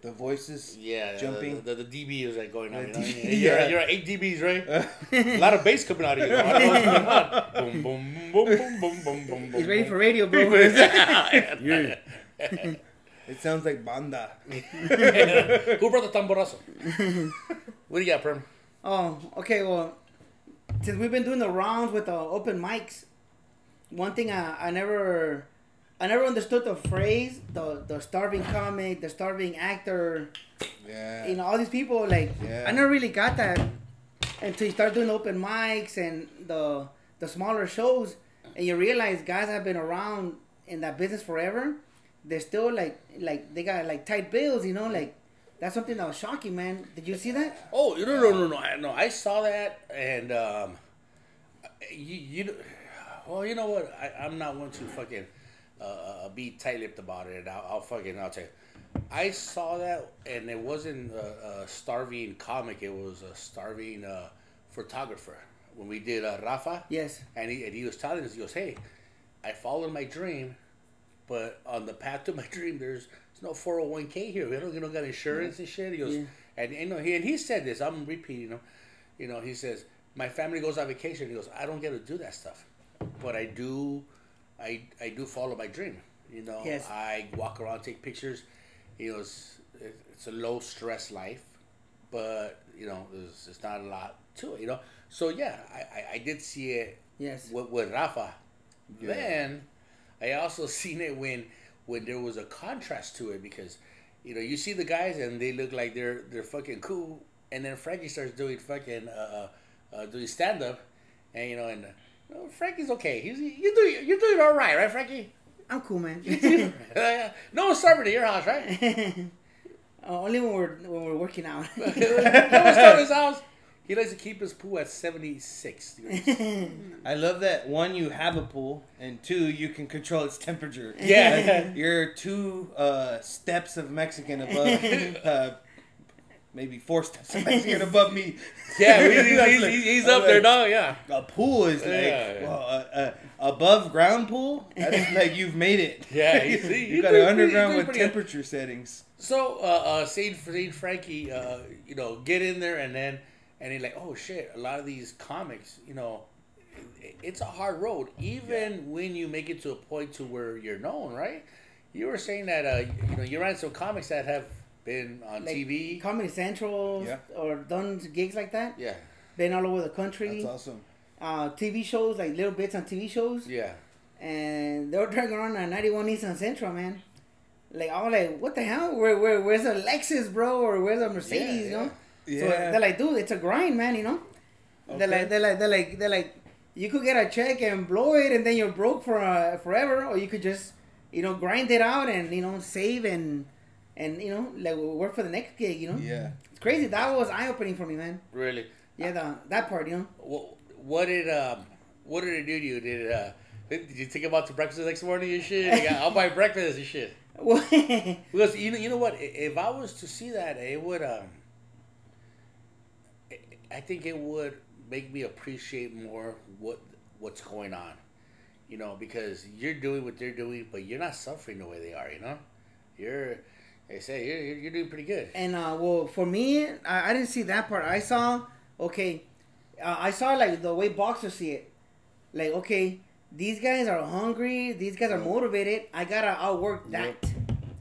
The voices. yeah Jumping. The, the, the dB is like going on. You know? The You're, yeah. you're at eight dBs, right? a lot of bass coming out of you. I don't know what's going on. Boom, boom, boom, boom, boom, boom, boom. He's ready for radio, bro. yeah. It sounds like banda. Who brought the tamborazo? what do you got, Perm? Oh, okay. Well, since we've been doing the rounds with the open mics, one thing I, I never, I never understood the phrase the the starving comic, the starving actor. Yeah. You know, all these people like Yeah. I never really got that until you start doing open mics and the the smaller shows, and you realize guys have been around in that business forever. They're still like like they got like tight bills, you know, like. That's something that was shocking, man. Did you see that? Oh, no, no, no, no, I, no. I saw that, and um, you, you, well, you know what? I, I'm not one to fucking uh, uh, be tight-lipped about it. And I'll, I'll fucking I'll tell you. I saw that, and it wasn't a, a starving comic. It was a starving uh, photographer. When we did uh, Rafa, Yes. and he, and he was telling us, he goes, "Hey, I followed my dream, but on the path to my dream, there's, there's no 401k here. We don't, you don't got insurance and shit." He goes, Yeah. and you know, he and he said this. I'm repeating him. You know, he says, "My family goes on vacation." He goes, "I don't get to do that stuff, but I do, I I do follow my dream. You know, Yes. I walk around, take pictures. You know, it's, it's a low stress life, but you know, there's, there's not a lot to it. You know, so yeah, I, I, I did see it Yes. with, with Rafa. Then I also seen it when when there was a contrast to it because you know you see the guys and they look like they're they're fucking cool, and then Frankie starts doing fucking uh, uh, doing stand up, and you know and. uh, Frankie's okay. He's you doing you're doing all right, right, Frankie? I'm cool, man. no one's starving at your house, right? Uh, only when we're when we're working out. no one's starving at his house. He likes to keep his pool at seventy six degrees. I love that one, you have a pool, and two, you can control its temperature. Yeah. Like, you're two uh, steps of Mexican above, uh, maybe four steps of Mexican above me. Yeah, he's, he's, he's, he's up there, dog. Yeah. A pool is like Yeah, yeah. well, a, a above ground pool. That's like you've made it. Yeah, you see, you got an underground with pretty good. temperature settings. So, uh, uh, seeing, seeing Frankie, uh, you know, get in there and then, and they're like, oh shit, a lot of these comics, you know, it's a hard road, even when you make it to a point to where you're known, right? You were saying that, uh, you know, you ran some comics that have been on Like TV. Comedy Central Yeah. or done gigs like that. yeah, Been all over the country. That's awesome. Uh, TV shows, like little bits on TV shows. yeah. And they were driving around a 91 East Nissan Sentra, man. Like, I was like, what the hell? Where, where, where's a Lexus, bro? Or where's a Mercedes, you know? So Yeah. they're like, dude, it's a grind, man, you know? They're like, they're like, they're like, they're like, you could get a check and blow it and then you're broke for uh, forever, or you could just, you know, grind it out and, you know, save and, and, you know, like work for the next gig, you know? Yeah. It's crazy. That was eye opening for me, man. Really. Yeah, the, that part, you know? What, what did um, what did it do to you? Did uh, did you take him out to breakfast the next morning and shit? Like, I'll buy breakfast and shit. Because you know, you know what? If I was to see that, it would. Um, I- think it would make me appreciate more what what's going on. You know, because you're doing what they're doing, but you're not suffering the way they are. You know, you're. They say you're you're, you're doing pretty good. And uh, well, for me, I, I didn't see that part. I saw, okay, uh, I saw like the way boxers see it. Like, okay, these guys are hungry. These guys are motivated. I gotta outwork that. Yep.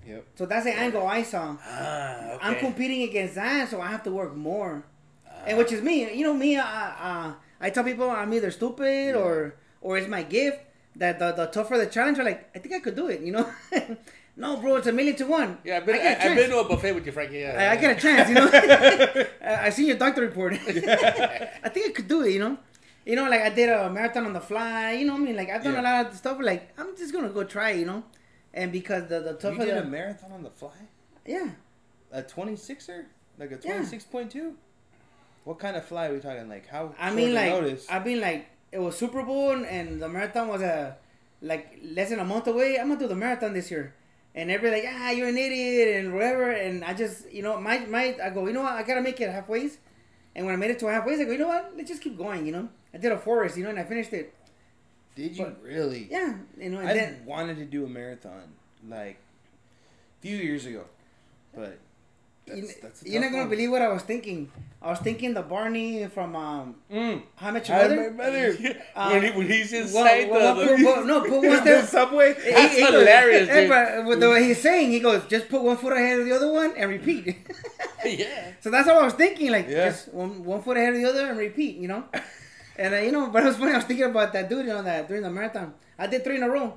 Yep. So that's the angle I saw. Ah, okay. I'm competing against that, so I have to work more. And which is me. You know me. Uh, uh, I tell people I'm either stupid or or it's my gift. That the, the tougher the challenge, I'm like, I think I could do it. You know. no, bro, it's a million to one. Yeah, I've been, I I have been to a buffet with you, Frankie. Yeah, I, I get a chance, you know. I I seen your doctor report. I think I could do it, you know. You know, like I did a marathon on the fly. You know, what I mean, like I've done a lot of stuff. Like I'm just gonna go try, you know. And because the the You tougher did the a marathon on the fly? yeah, A 26er? Like a Yeah. 26.2? What kind of fly are we talking? Like how I mean, like notice? I mean, like it was Super Bowl and, the marathon was a like less than a month away. I'm gonna do the marathon this year. And everybody like, ah, you're an idiot and whatever. And I just, you know, my my, I go, you know what, I gotta make it halfway. And when I made it to halfway, I go, you know what, let's just keep going. You know, I did a forest, you know, and I finished it. Did you but- really? Yeah, you know, I then wanted to do a marathon like a few years ago, but that's, you, that's a you're not gonna one. believe what I was thinking. I was thinking the Barney from um, Mm. How Much Your How I Mother. Met Mother. when, he, when he's inside well, the, well, the- well, well, no, put one the subway. He- That's he goes- hilarious, eh, dude. but with the way he's saying, he goes, just put one foot ahead of the other one and repeat. yeah. so that's what I was thinking, like Yeah. just one, one foot ahead of the other and repeat, you know. and uh, you know, but it was funny. I was thinking about that dude, you know, that during the marathon, I did three in a row.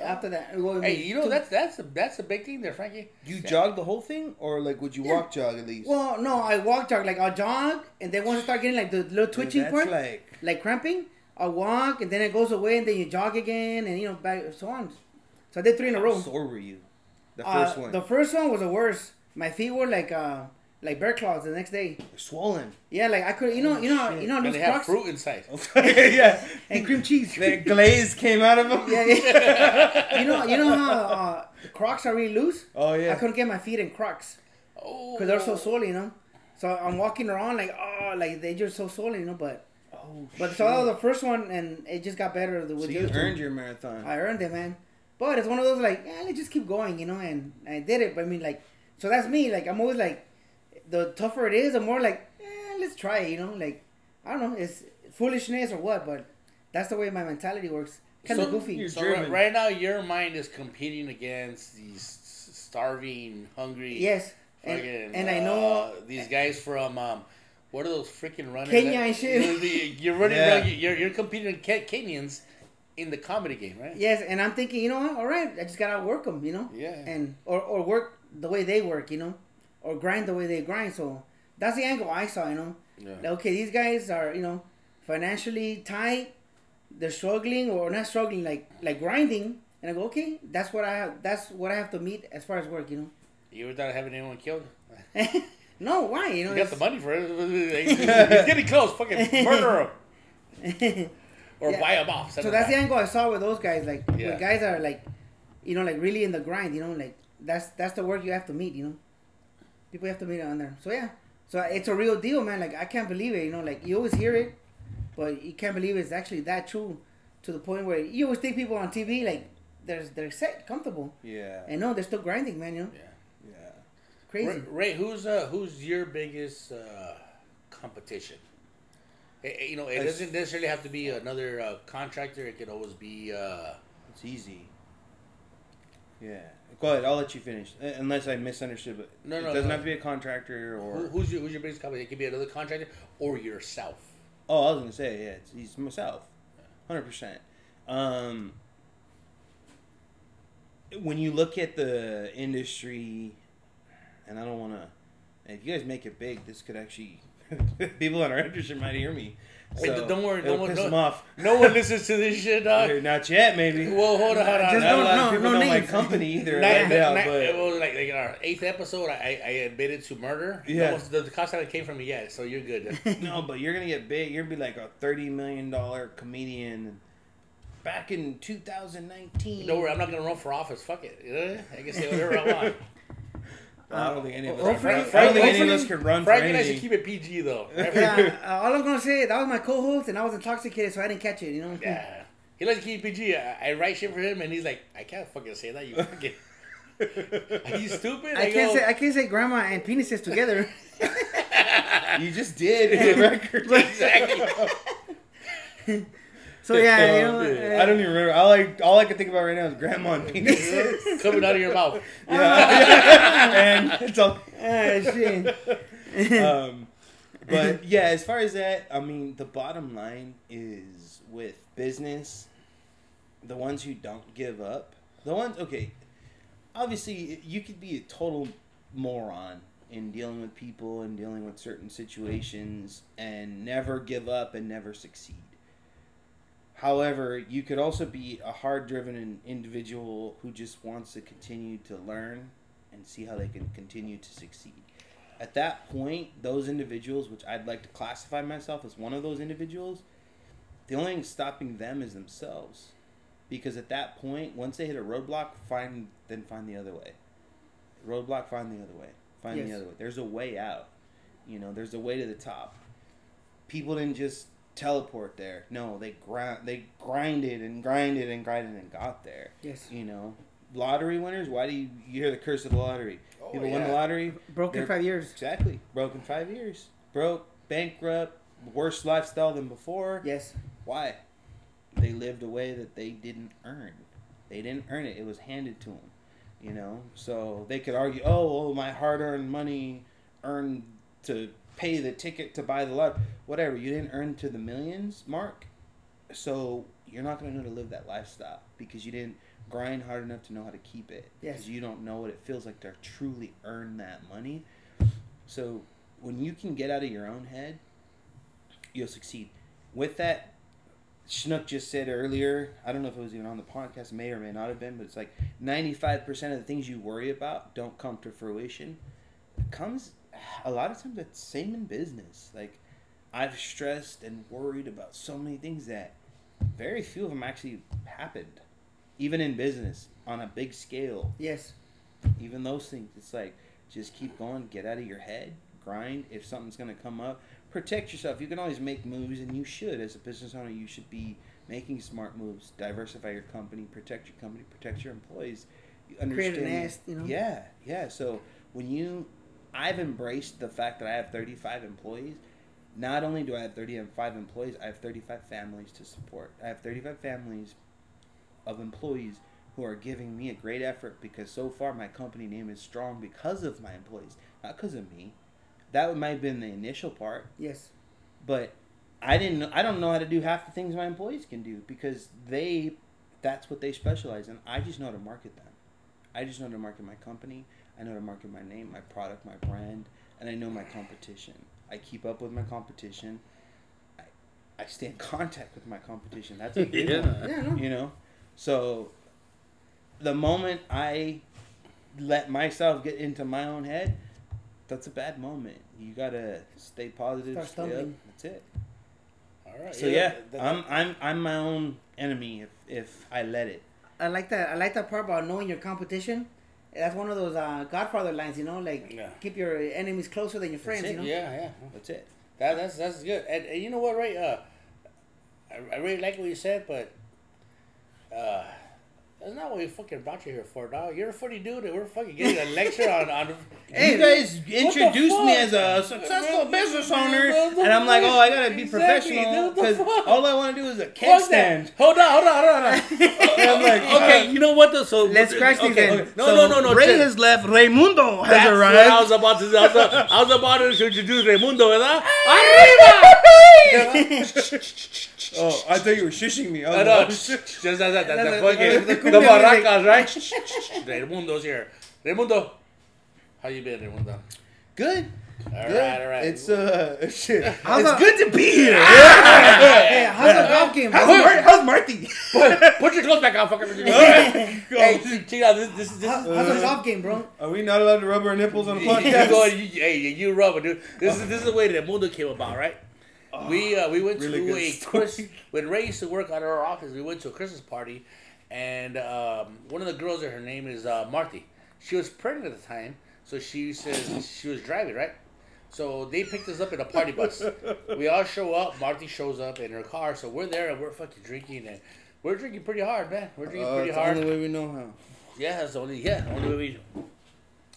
After that, well, Hey, you know that's that's a that's a big thing there, Frankie. You jog the whole thing, or like would you Yeah. walk jog at least? Well, no, I walk jog like I'll jog, and then once I start getting like the little twitching that's part, like like cramping, I walk and then it goes away and then you jog again and you know back so on. So I did three in a row. how row. sore were you? The Uh, first one. The first one was the worst. My feet were like uh like bear claws the next day. Swollen. Yeah, like I could, you know, you know, how, you know, how And they have Crocs fruit inside. yeah. and cream cheese. The glaze came out of them. yeah, yeah. you know, you know how uh, the Crocs are really loose. Oh yeah. I couldn't get my feet in Crocs Oh, because they're so swollen, you know. So I'm walking around like, oh, like they just so swollen, you know. But Oh, but so that was the first one, and it just got better with So the you other earned your marathon. I earned it, man. But it's one of those like, yeah, let's just keep going, you know. And I did it. But I mean, like, so that's me. Like, I'm always like, the tougher it is, the more like, eh, let's try it, you know. Like, I don't know, it's foolishness or what, but that's the way my mentality works. Kind of So goofy. So right, right now, your mind is competing against these starving, hungry. Yes, and, fucking, and I know. uh, these guys from um, what are those freaking runners? Kenya that- and shit. You're, the- you're running. Yeah. around, you're you're competing with Kenyans in the comedy game, right? Yes, and I'm thinking, you know what? All right, I just gotta work them, you know. Yeah. And or or work the way they work, you know, or grind the way they grind. So that's the angle I saw, you know. Yeah. Like, okay, these guys are you know financially tight. They're struggling or not struggling, like like grinding. And I go, okay, that's what I have. That's what I have to meet as far as work, you know. You ever thought of having anyone killed? no, why? You know, You got the money for it. He's getting close. Fucking murder him or Yeah. buy him off. So that's the angle I saw with those guys. Like Yeah. guys are like, you know, like really in the grind. You know, like that's that's the work you have to meet. You know, people have to meet on there. So yeah, so it's a real deal, man. Like I can't believe it. You know, like you always hear it, but you can't believe it's actually that true to the point where you always think people on TV like they're they're set comfortable, Yeah. and no, they're still grinding, man. You know, Yeah. Yeah. crazy. Ray, Ray, who's uh, who's your biggest uh, competition? Eh, eh, you know, it doesn't necessarily have to be another uh, contractor. It could always be. Uh, It's easy. Yeah. Go ahead. I'll let you finish. Uh, Unless I misunderstood, but No, it no, doesn't no. have to be a contractor or. who, who's your who's your biggest company? It could be another contractor or yourself. Oh, I was gonna say yeah. It's, it's myself, hundred percent. Um, when you look at the industry, and I don't want to. If you guys make it big, this could actually people in our industry might hear me. Hey, don't worry, don't worry, piss no- off. No one listens to this shit, dog. Not yet, maybe. Well, hold on, hold on. Just Not a no- lot no- of people no my names. company either. Night- right now, night- but well, like, like in our eighth episode, I, I admitted to murder. Yeah. No, the, the cost came from me yet, so you're good. no, but you're gonna get big. You're gonna be like a thirty million dollar comedian. Back in 2019. Don't worry, I'm not gonna run for office. Fuck it. I can say whatever I want. I don't think any of us. Hopefully- I don't think any of us can run Frank for and I should keep it PG though. yeah, uh, all I'm gonna say that was my co-host, and I was intoxicated, so I didn't catch it. You know. Yeah. He likes to keep it PG. I, I write shit for him, and he's like, I can't fucking say that. You fucking. Are you stupid? I can't go, say I can't say grandma and penises together. You just did for the record. exactly. So yeah, you Um, know, yeah. uh, I don't even remember. All I all I can think about right now is grandma and penis. Coming out of your mouth. yeah, and it's all. Ah. Um, but yeah, as far as that, I mean, the bottom line is with business, the ones who don't give up, the ones okay. Obviously, you could be a total moron in dealing with people and dealing with certain situations and never give up and never succeed. However, you could also be a hard driven individual who just wants to continue to learn and see how they can continue to succeed. At that point, those individuals, which I'd like to classify myself as one of those individuals, the only thing stopping them is themselves. Because at that point, once they hit a roadblock, find then find the other way. Roadblock, find the other way. Find the other way. There's a way out. You know, there's a way to the top. People didn't just teleport there. No, they grind they grinded and grinded and grinded and got there. Yes. You know, lottery winners. Why do you, you hear the curse of the lottery? Oh, People win the lottery. Broken They're- five years. Exactly. Broken five years. Broke, bankrupt, worse lifestyle than before. Yes. Why? They lived a way that they didn't earn. They didn't earn it. It was handed to them. You know, so they could argue, "Oh, well, my hard-earned money earned to pay the ticket to buy the lot, whatever. You didn't earn to the millions mark, so you're not going to know to live that lifestyle because you didn't grind hard enough to know how to keep it. Yes. Because you don't know what it feels like to truly earn that money. So when you can get out of your own head, you'll succeed. With that, Schnook just said earlier, I don't know if it was even on the podcast, may or may not have been, but it's like 95% of the things you worry about don't come to fruition. It comes a lot of times it's same in business. Like I've stressed and worried about so many things that very few of them actually happened. Even in business on a big scale, Yes. even those things, it's like just keep going, get out of your head, grind. If something's gonna come up, protect yourself. You can always make moves, and you should. As a business owner, you should be making smart moves. Diversify your company, protect your company, protect your employees. You Create a nest, you know? Yeah, yeah. So when you, I've embraced the fact that I have 35 employees. Not only do I have 35 employees, I have 35 families to support. I have 35 families of employees who are giving me a great effort because so far my company name is strong because of my employees, not because of me. That might have been the initial part, Yes. but I didn't. I don't know how to do half the things my employees can do because they, that's what they specialize in. I just know how to market them. I just know how to market my company. I know how to market my name, my product, my brand, and I know my competition. I keep up with my competition. I, I stay in contact with my competition. That's a big Yeah. one Yeah, no. you know so the moment i let myself get into my own head that's a bad moment you gotta stay positive Start stay up that's it All right. so yeah, that- i'm i'm i'm my own enemy if if i let it I like that. I like that part about knowing your competition. That's one of those uh, Godfather lines, you know, like Yeah. keep your enemies closer than your friends, you know. yeah, yeah. that's it That that's that's good. And, and you know what, right? Uh, I, I really like what you said, but uh, that's not what we fucking brought you here for, dog. You're a funny dude, and we're fucking getting a lecture on on. you guys introduced me as a successful Man, business owner, what and I'm like, oh, I gotta be Exactly, professional because all I want to do is a Fuck keg stand. Hold on, hold on, hold on. I'm like, okay, you know what? Though, so Let's these okay, then. okay. No, So no, no, no. Ray has left. Raimundo has That's what arrived. I was about to. I was, I was about to introduce Raimundo, ¿verdad? Oh, I thought you were shushing me. I know. Just that, that, that, That's the the- fucking the the, cumbia music. barracas, right? Raimundo's here. Raimundo, how you been, Raimundo? Good. All right, Good. all right. It's uh, shit. How's it's the- good to be here. Hey, how's the golf game, How's, bro? Mar- how's Marty? put, put your clothes back on, fucker. hey, check it out. This, this, this, How- How's the golf game, bro? Are we not allowed to rub our nipples on the you, you podcast? go, you, hey, you rubber, dude. This is this is the way that Mundo came about, right? we uh, we went really to a story. Chris when Ray used to work out of our office. We went to a Christmas party, and um, one of the girls there, her name is uh, Marty. She was pregnant at the time, so she says she was driving, right? So they picked us up in a party bus. we all show up. Marty shows up in her car, so we're there and we're fucking drinking and we're drinking pretty hard, man. We're drinking Uh, pretty it's the hard. only way we know how. Yeah, that's the only yeah, only way we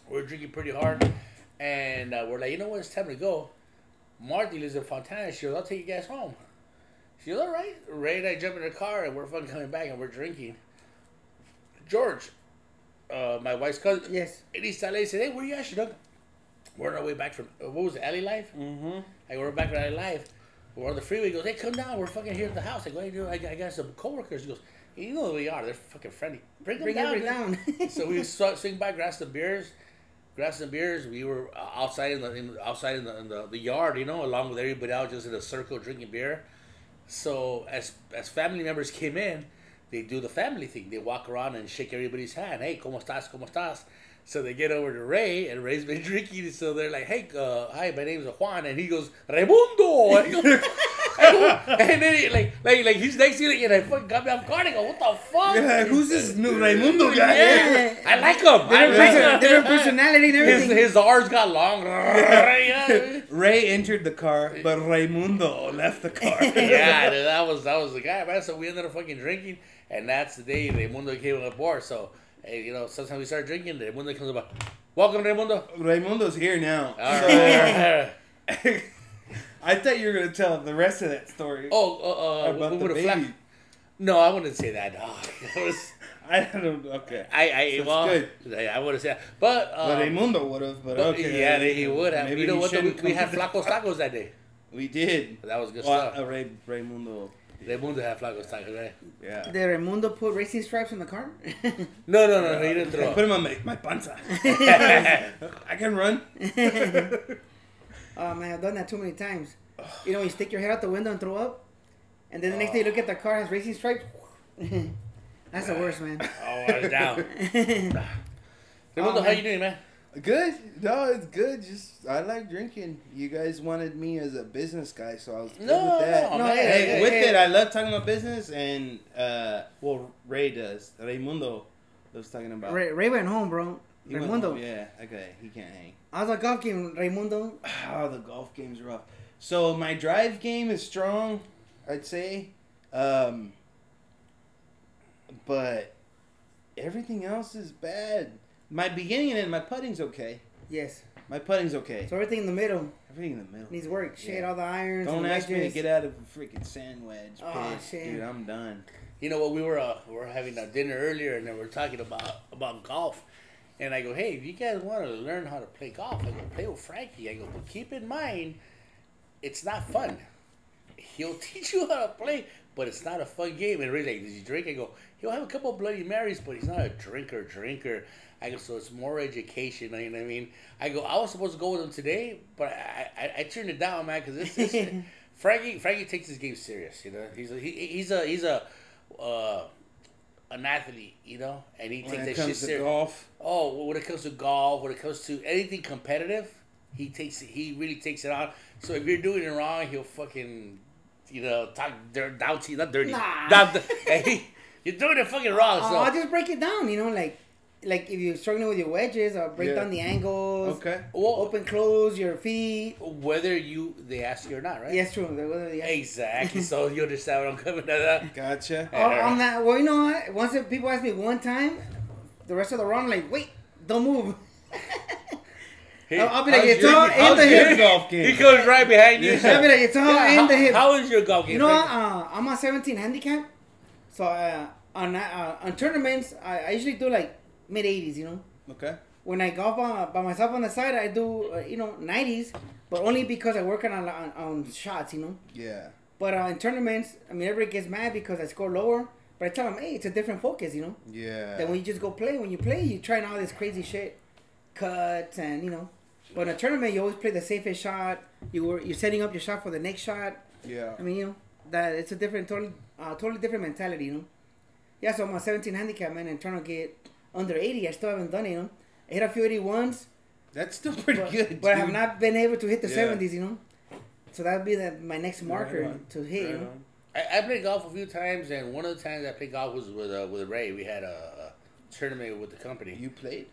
we're drinking pretty hard, and uh, we're like, you know what, it's time to go. Marty lives in Fontana. She goes, I'll take you guys home. She goes, all right. Ray and I jump in the car, and we're fucking coming back, and we're drinking. George, uh, my wife's cousin, Yes. and he said, hey, where you at, Chinook? We're on our way back from, uh, what was it, Alley Life? Mm-hmm. I go, we're back from Alley Life. We're on the freeway. He goes, hey, come down. We're fucking here at the house. I go, hey, dude, I got, I got some coworkers. He goes, you know who we are. They're fucking friendly. Bring them Bring down. dude." down. so we start swing by, grab some beers, grab some beers. We were uh, outside in the in, outside in, the, in the, the yard, you know, along with everybody else, just in a circle drinking beer. So as as family members came in, they do the family thing. They walk around and shake everybody's hand. Hey, cómo estás? ¿Cómo estás? So they get over to Ray, and Ray's been drinking. So they're like, "Hey, uh, hi, my name's Juan," and he goes, "Raimundo." And, he goes, and then he, like, like, like he's next to me, and I fucking got me off guard. I go, "What the fuck?" Yeah, who's this new Raimundo guy? Yeah, I like him. I Different, like person- him. different personality and His everything. his R's got long. yeah, Ray entered the car, but Raimundo left the car. dude, that was that was the guy, man. So we ended up fucking drinking, and that's the day Raimundo came on the board. So, hey, you know, sometimes we start drinking, and Raimundo comes about. Welcome, Raimundo. Raimundo's here now. All So, right. I thought you were gonna tell the rest of that story oh, uh, uh, about we the baby. No, I wouldn't say that. It was, I don't. Okay. I, I, So well, good. I, I would have said, but, um, But Raimundo would have. But but okay. yeah, he would have. Maybe you know what? though? We, we had flacos tacos that day. We did. That was good Well, stuff. uh, Ray, Raimundo. Raimundo had flacos tacos, right? Yeah. Did Raimundo put racing stripes in the car? No, no, no, no, he didn't throw I put him on my, my panza. I can run. oh man, I've done that too many times. You know, you stick your head out the window and throw up, and then the next day you look at the car has racing stripes. That's the worst, man. Oh, I was down. Raimundo, Oh, how you doing, man? Good. No, it's good. Just I like drinking. You guys wanted me as a business guy, so I was good No, with that. no, No, hey, Hey, hey, with it, I love talking about business, and uh, well, Ray does. Raimundo was talking about. Ray, Ray went home, bro. He home, Yeah, okay, he can't hang. I was at golf game, Raimundo. Oh, the golf game's rough. So my drive game is strong, I'd say, um, but everything else is bad. My beginning and my putting's okay. Yes. My putting's okay. So everything in the middle Everything in the middle. needs work. Shit, Yeah. all the irons. Don't the ask me to get out of a freaking sand wedge pit, Oh, shit. dude. I'm done. You know what? We were uh, we were having a dinner earlier, and then we are talking about about golf. And I go, hey, if you guys want to learn how to play golf, I go play with Frankie. I go, but keep in mind, it's not fun. He'll teach you how to play, but it's not a fun game. And Ray's like, does he drink? I go, he'll have a couple of Bloody Marys, but he's not a drinker. Drinker. I go, so it's more education. You know what I mean? I go, I was supposed to go with him today, but I I, I turned it down, man, because this. this Frankie Frankie takes his game serious. You know, he's a, he, he's a he's a uh, an athlete. You know, and he When takes that shit serious. golf, Oh, well, when it comes to golf, when it comes to anything competitive, he takes it. He really takes it on. So if you're doing it wrong, he'll fucking, you know, talk dirt down to you. Not dirty. Nah. Down, hey, you're doing it fucking wrong. Uh, So I'll just break it down, you know, like like if you're struggling with your wedges, I'll break Yeah. down the angles. okay. well, Open, close your feet. whether you they ask you or not, right? Yes, true. The- the- the- Exactly. so you understand what I'm coming at. That. Gotcha. Oh, on that, well, you know what? Once people ask me one time, the rest of the round, like, wait, don't move. Hey, I'll, I'll be like, how's it's your- all in the hip. golf game? He comes right behind you. I'll be like, it's all Yeah, in how, the hip. how is your golf game? You know what? Frankie? Uh, I'm on 17 handicap, so uh, on uh, on tournaments, I, I usually do like mid 80s. You know, Okay. when I golf by, by myself on the side, I do uh, you know 90s, but only because I work on on, on shots. You know, Yeah. but uh, in tournaments, I mean, everybody gets mad because I score lower. But I tell them, hey, it's a different focus. You know, Yeah. than when you just go play. When you play, you're trying all this crazy shit, cuts and you know. But in a tournament, you always play the safest shot. You were you're setting up your shot for the next shot. yeah. I mean, you know, that it's a different, totally, uh, totally different mentality, you know. Yeah, so I'm a 17 handicap man and trying to get under 80. I still haven't done it, you know. I hit a few 81s, That's still pretty but, good. but I have not been able to hit the Yeah. 70s, you know. So that would be the, my next marker Right to hit, you know. I, I played golf a few times, and one of the times I played golf was with uh, with Ray. We had a, a tournament with the company. You played.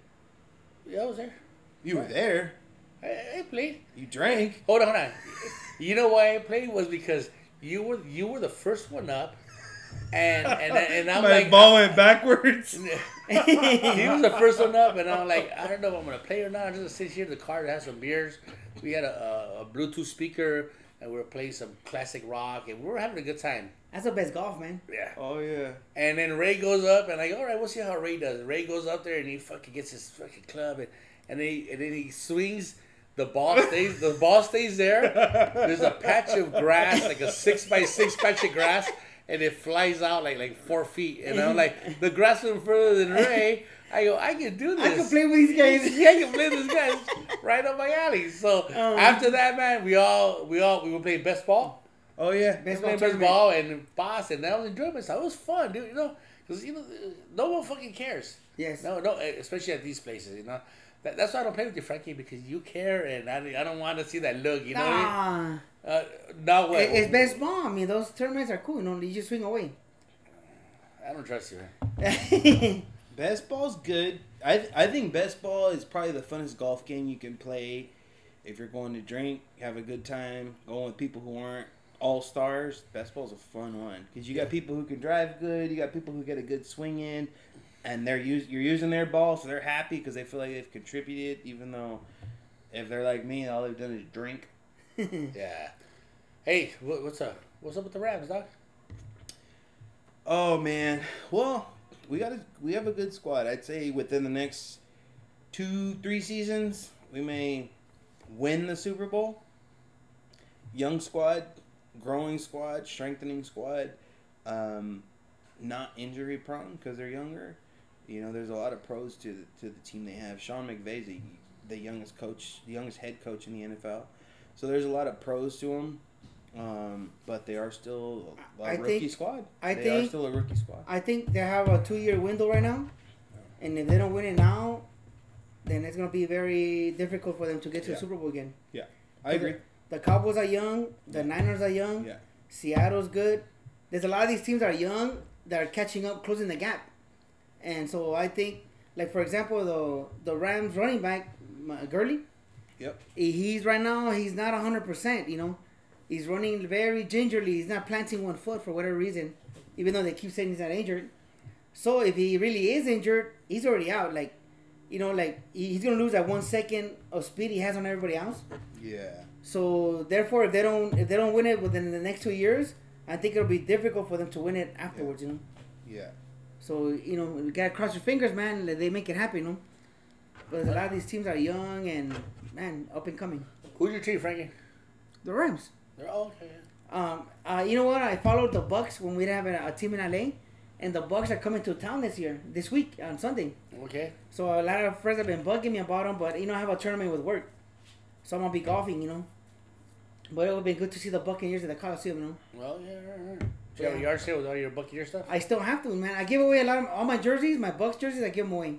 yeah, I was there. You were there. I, I played. You drank. Hold on, hold on. you know why I played was because you were you were the first one up, and and and I'm My like, ball went backwards. he was the first one up, and I'm like, I don't know if I'm gonna play or not. I'm just gonna sit here in the car to have some beers. We had a, a, a Bluetooth speaker, and we were playing some classic rock, and we were having a good time. That's the best golf, man. Yeah. Oh yeah. And then Ray goes up, and I go, all right, we'll see how Ray does. Ray goes up there, and he fucking gets his fucking club, and and, he, and then he swings. The ball stays. The ball stays there. There's a patch of grass, like a six by six patch of grass, and it flies out like like four feet. And I'm like, the grass went further than Ray. I go, I can do this. I can play with these guys. yeah, I can play these guys right up my alley. So Um, after that, man, we all we all we were playing best ball. Oh yeah. Best ball best ball and boss, and that was enjoyment. So it was fun, dude. You know, because you know, no one fucking cares. Yes. No, no, especially at these places. You know, that, that's why I don't play with you, Frankie, because you care, and I, I don't want to see that look. You know, what I Nah. Mean? uh, now what? It- It's best ball. I mean, those tournaments are cool, you know. You just swing away. I don't trust you. Man. Best ball's good. I I think best ball is probably the funnest golf game you can play if you're going to drink, have a good time, going with people who aren't all stars. Best ball's a fun one because you got people who can drive good, you got people who get a good swing in, and they're use you're using their ball, so they're happy because they feel like they've contributed, even though if they're like me, all they've done is drink. Yeah. Hey, what, what's up? What's up with the Rams, doc? Oh man, well we got a, we have a good squad. I'd say within the next two three seasons we may win the Super Bowl. Young squad, growing squad, strengthening squad, um, not injury prone because they're younger. You know, there's a lot of pros to the, to the team they have. Sean McVay's the, the youngest coach, the youngest head coach in the NFL. So there's a lot of pros to them. Um, but they are still a, a I rookie think- squad. I they are think- still a rookie squad. I think they have a two year window right now, and if they don't win it now, then it's gonna be very difficult for them to get to Yeah. the Super Bowl again. Yeah, I agree. The Cowboys are young. The Yeah. Niners are young. Yeah. Seattle's good. There's a lot of these teams that are young that are catching up, closing the gap. And so I think, like for example, the the Rams running back Gurley. Yep. He's right now. He's not hundred percent. You know, he's running very gingerly. He's not planting one foot for whatever reason, even though they keep saying he's not injured. So if he really is injured, he's already out. Like, you know, like he's gonna lose that one second of speed he has on everybody else. Yeah. So therefore, if they don't if they don't win it within the next two years, I think it'll be difficult for them to win it afterwards. You know. Yeah. So you know, you gotta cross your fingers, man. That they make it happen. You know. But a lot of these teams are young and man up and coming. Who's your team, Frankie? The Rams. They're all okay. Um, uh, you know what? I followed the Bucks when we have a, a team in LA, and the Bucks are coming to town this year, this week on Sunday. Okay. So a lot of friends have been bugging me about them, but you know I have a tournament with work, so I'm gonna be golfing. You know. But it would be good to see the Buccaneers at the Coliseum. You know. Well, yeah. yeah, yeah. Do you have a yard sale with all your Buccaneer stuff? I still have to, man. I give away a lot of all my jerseys, my Bucks jerseys. I give them away,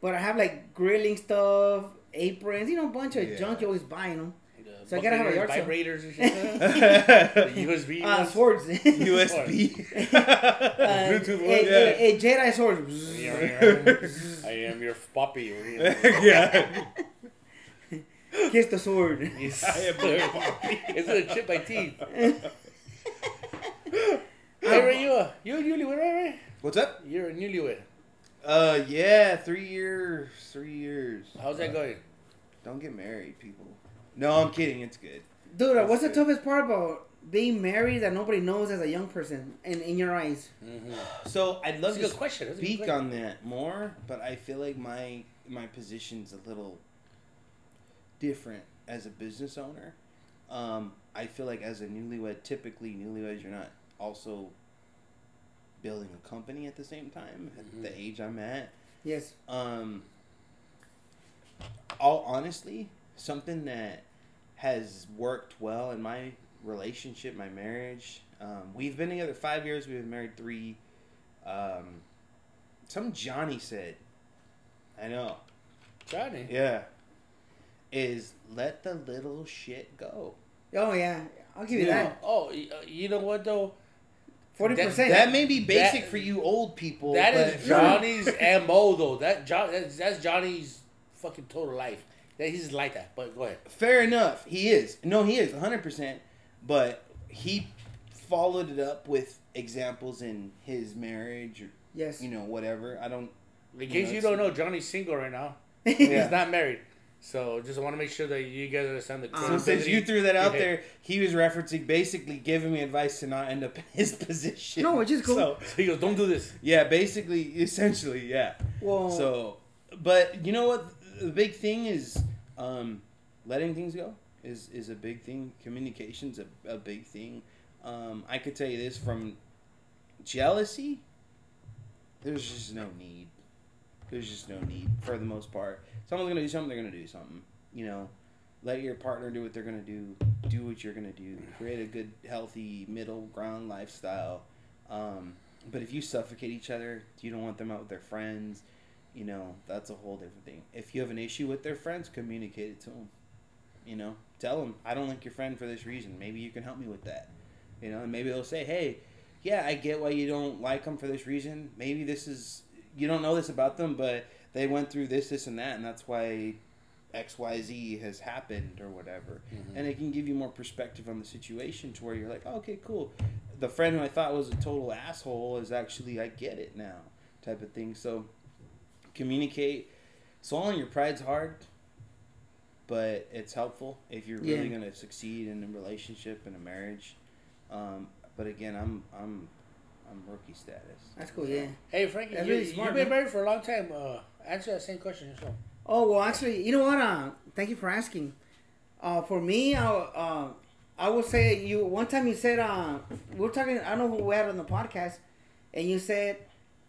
but I have like grilling stuff, aprons, you know, a bunch of Yeah. junk you always buying them. The So I gotta have a Buccaneers yard sale. vibrators and shit. the USB Uh, ones. swords. USB. Uh, Bluetooth a, one? a, a Jedi sword. I am your puppy. yeah. Kiss the sword. Yes. I am your puppy. It's gonna chip my teeth. hey, Ray, you a you a newlywed, right? Ray? What's up? You're a newlywed. Uh, yeah, three years. Three years. How's that going? Don't get married, people. No, I'm kidding. It's good. Dude, what's the toughest part about being married that nobody knows as a young person and in your eyes? Mm-hmm. So I'd love That's a to good question. That's a good speak question. on that more, but I feel like my my position's a little different as a business owner. Um, I feel like as a newlywed, typically newlyweds, you're not also building a company at the same time at the age I'm at. Yes. Um, all honestly, something that has worked well in my relationship, my marriage. Um, we've been together five years. We've been married three. Um, some Johnny said, I know, Johnny. yeah, is let the little shit go. Oh yeah, I'll give you Yeah. that. Oh, uh, you know what though? Forty percent. That may be basic That- for you old people. That but is Johnny's mo though. That John. That's, that's Johnny's fucking total life. That he's like that. But go ahead. Fair enough. He is. No, he is 100%. But he followed it up with examples in his marriage or, Yes. you know, whatever. I don't. In case you it's- don't know, Johnny's single right now. Yeah. He's not married. So just want to make sure that you guys understand the. So since you threw that out Yeah. there, he was referencing basically giving me advice to not end up in his position. No, which is cool. So, So he goes, "Don't do this." yeah, basically, essentially, yeah. well, So, but you know what? The big thing is um, letting things go is is a big thing. Communication's a, a big thing. Um, I could tell you this from jealousy. There's just no need. There's just no need for the most part. Someone's gonna do something. They're gonna do something. You know, let your partner do what they're gonna do. Do what you're gonna do. Create a good, healthy middle ground lifestyle. Um, but if you suffocate each other, you don't want them out with their friends. You know, that's a whole different thing. If you have an issue with their friends, communicate it to them. You know, tell them I don't like your friend for this reason. Maybe you can help me with that. You know, and maybe they'll say, "Hey, yeah, I get why you don't like them for this reason. Maybe this is you don't know this about them, but they went through this, this, and that, and that's why X, Y, Z has happened or whatever." Mm-hmm. And it can give you more perspective on the situation to where you're like, oh, "Okay, cool." The friend who I thought was a total asshole is actually I get it now, type of thing. So communicate. Swallowing your pride's hard, but it's helpful if you're really Yeah. going to succeed in a relationship and a marriage. Um, but again, I'm I'm I'm rookie status. that's cool. Yeah. Hey Frankie, That's you, really smart, you've been man. married for a long time. Uh, answer that same question yourself. Oh well, actually, you know what? Uh, thank you for asking. Uh, for me, I uh, I would say you one time you said uh, we are talking. I don't know who we had on the podcast, and you said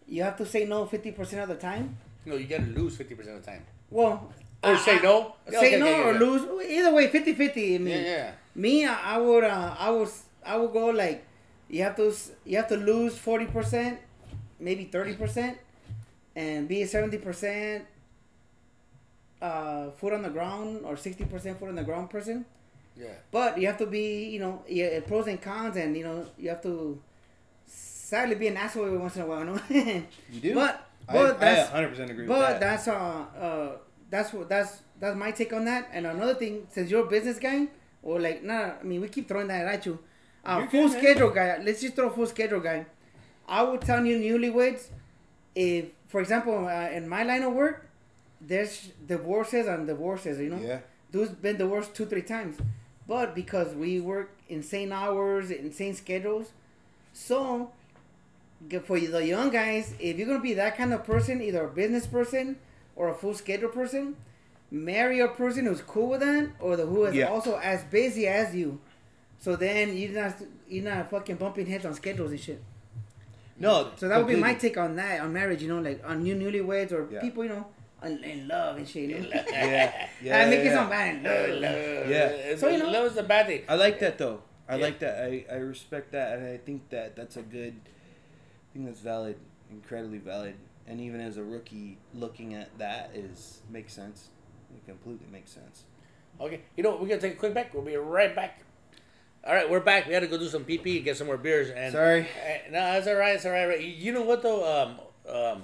you have to say no fifty percent of the time. No, you gotta lose fifty percent of the time. Well, Or I- say I- no. Say Okay, no okay, or okay. lose. Either way, 50-50. I mean, Yeah, yeah. me, I, I would, uh, I would, I would go like, you have to, you have to lose forty percent, maybe thirty percent, and be seventy percent. uh, foot on the ground or sixty percent foot on the ground person. Yeah. But you have to be, you know, yeah, pros and cons, and you know, you have to sadly be an asshole every once in a while, no? You do? But I, but I that's 100% agree but with that. that's uh uh that's what that's that's my take on that. And another thing, since you're a business guy, or like nah, I mean we keep throwing that at you. Uh, full good, man. schedule guy. Let's just throw full schedule guy. I would tell you newlyweds, if for example uh, in my line of work, there's divorces and divorces. You know, Yeah. dude's been divorced two three times, but because we work insane hours, insane schedules, so for the young guys, if you're gonna be that kind of person, either a business person or a full schedule person, marry a person who's cool with that, or the who is Yeah. also as busy as you. So then you're not you're not fucking bumping heads on schedules and shit. no, So that would be my take on that on marriage. You know, like on new newlyweds or Yeah. people you know in, in love and shit. You know? Yeah, yeah. I make yeah, it sound yeah. bad. love, love. Yeah. So So, you know- love is the bad thing. I like that though. I Yeah. like that. I, I respect that, and I think that that's a good. I think that's valid, incredibly valid. And even as a rookie, looking at that is makes sense. It completely makes sense. Okay, you know what? We're gonna take a quick break. We'll be right back. All right, we're back. We had to go do some PP and get some more beers. And Sorry. Uh, no, it's all right. It's all right. right. You know what though? Um, um,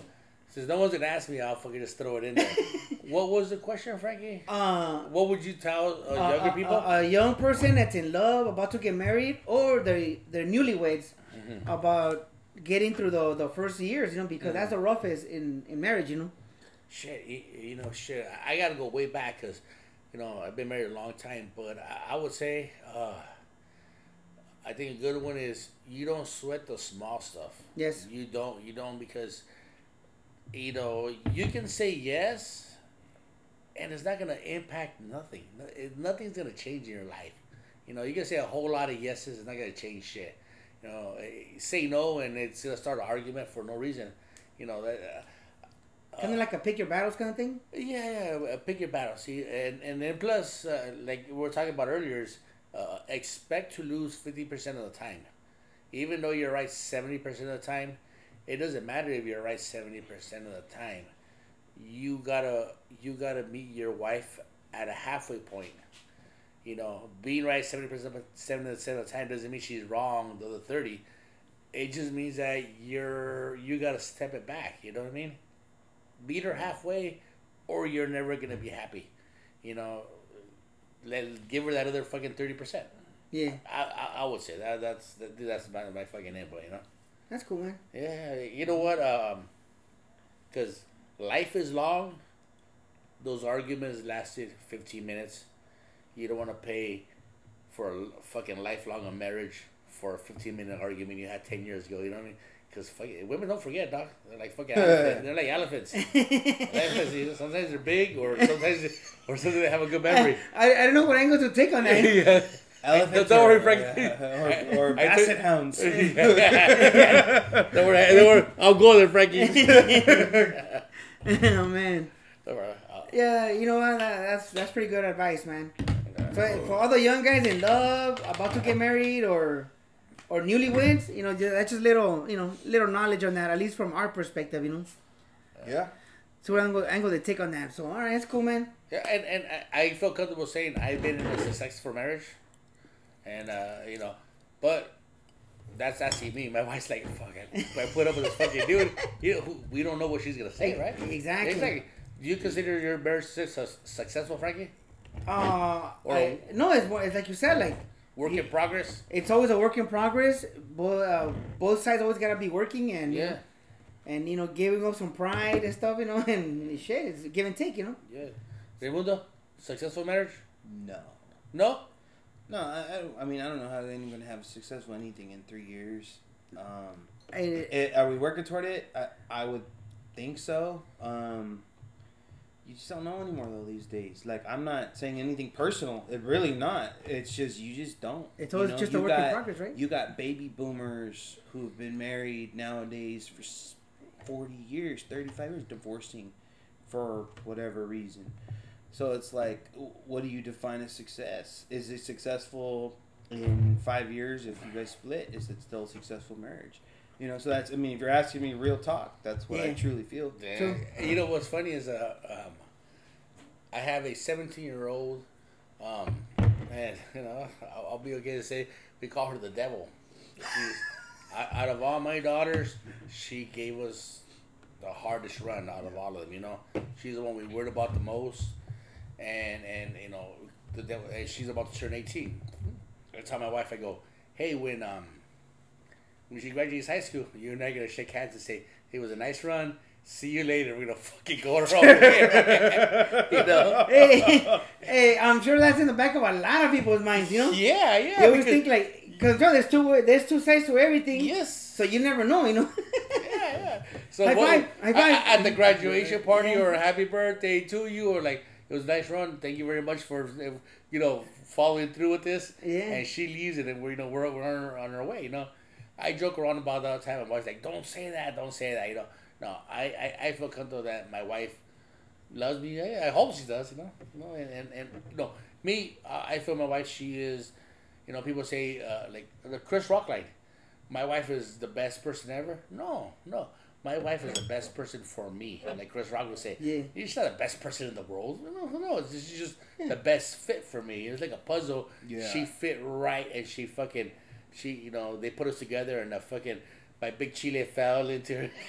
since no one's gonna ask me, I'll fucking just throw it in there. what was the question, Frankie? Uh, What would you tell uh, a- younger a- people? A, a young person that's in love, about to get married, or they they're newlyweds, Mm-hmm. about getting through the the first years, you know, because that's Mm-hmm. the roughest in in marriage, you know. shit, you, know, shit. I I gotta go way back because, you know, I've been married a long time. But I, I would say, uh, I think a good one is you don't sweat the small stuff. Yes. You don't. You don't because, you know, you can say yes, and it's not gonna impact nothing. Nothing's gonna change in your life. You know, you can say a whole lot of yeses, it's not gonna change shit. You know, eh, say no, and it's gonna start an argument for no reason. You know that. Uh, Kind of like a pick your battles kind of thing. yeah, yeah. uh, Pick your battles. See, and and then plus, uh, like we were talking about earlier, is uh, expect to lose fifty percent of the time. Even though you're right seventy percent of the time, it doesn't matter if you're right seventy percent of the time. You gotta you gotta meet your wife at a halfway point. You know, being right seventy percent seventy percent of the time doesn't mean she's wrong the other thirty. It just means that you're you gotta step it back. You know what I mean? meet her halfway, or you're never gonna be happy. You know, let give her that other fucking thirty percent. Yeah, I, I I would say that that's that, that's my my fucking input. You know. that's cool, man. Yeah, you know what? Um, because life is long. Those arguments lasted fifteen minutes. You don't want to pay for a fucking lifelong of marriage for a fifteen minute argument you had ten years ago. You know what I mean? Because women don't forget, dog. They're like fucking elephants. They're like elephants. elephants. You know, sometimes they're big, or sometimes, they- or sometimes they have a good memory. I, I don't know what angle to take on that. yeah. Elephants don't worry, or- Frank. Uh, uh, or, or I- I basset took- hounds. don't worry, don't worry. I'll go there, Frankie. oh man. Don't worry. I'll- Yeah, you know what? That, that's that's pretty good advice, man. So for all the young guys in love, about to get married, or or newlyweds, you know, ju- that's just little, you know, little knowledge on that, at least from our perspective, you know. Yeah. So what angle, angle to take on that. So all right, that's cool, man. Yeah, and, and I I feel comfortable saying I've been in a successful marriage, and uh, you know, but that's actually me. My wife's like, "Fuck, I, I put up with this fucking dude." You know, we don't know what she's gonna say, right? Exactly. Exactly. Do you consider your marriage success, successful, Frankie? Uh, Or- I- no, it's, more- it's like you said, like Work in progress. it's always a work in progress. Both uh, both sides always gotta be working and Yeah. and you know giving up some pride and stuff, you know, and shit, it's give and take, you know. Yeah. Raimundo, successful marriage? No. No. No, I, I, don't- I mean, I don't know how anyone's going to have successful anything in three years. Um, I, it, are we working toward it? I, I would think so. Um, you just don't know anymore, though, these days. Like, I'm not saying anything personal. It really not. It's just, you just don't. It's You always know, just a work in got- progress, right? You got baby boomers who've been married nowadays for 40 years, 35 years, divorcing for whatever reason. So it's like, what do you define as success? Is it successful in five years if you guys split? Is it still a successful marriage? You know, so that's, I mean, if you're asking me real talk, that's what I truly feel. Yeah. True. You know what's funny is uh, um, I have a 17 year old, um, and you know, I'll, I'll be okay to say we call her the devil. She's, I- out of all my daughters, she gave us the hardest run out of all of them. You know, she's the one we worried about the most, and and you know, the devil. And she's about to turn 18. I tell my wife, I go, hey, when um, when she graduates high school, you and I are gonna shake hands and say, "It was a nice run. See you later. We're gonna fucking go our own way." you know? hey, hey, I'm sure that's in the back of a lot of people's minds, you know? Yeah, yeah. They always think like, because there's two there's two sides to everything. yes. So you never know, you know. Yeah, yeah. So High five, high five. at the graduation party Yeah. or happy birthday to you or like it was a nice run. Thank you very much for you know following through with this. Yeah. And she leaves it, and we're you know we're, we're on, our, on our way. You know, I joke around about that all the time. My wife's like, "Don't say that, don't say that." You know, no, I I, I feel comfortable that my wife loves me. I, I hope she does. You know, you know, and and, and you know me, uh, I feel my wife. She is, you know, people say uh, like the Chris Rock line. My wife is the best person ever. No, no. My wife is the best person for me. Like Chris Rock would say, Yeah. she's not the best person in the world. No, no, it's just- she's just the best fit for me. It was like a puzzle. Yeah. She fit right, and she fucking, she, you know, they put us together, and the fucking, my big chile fell into her.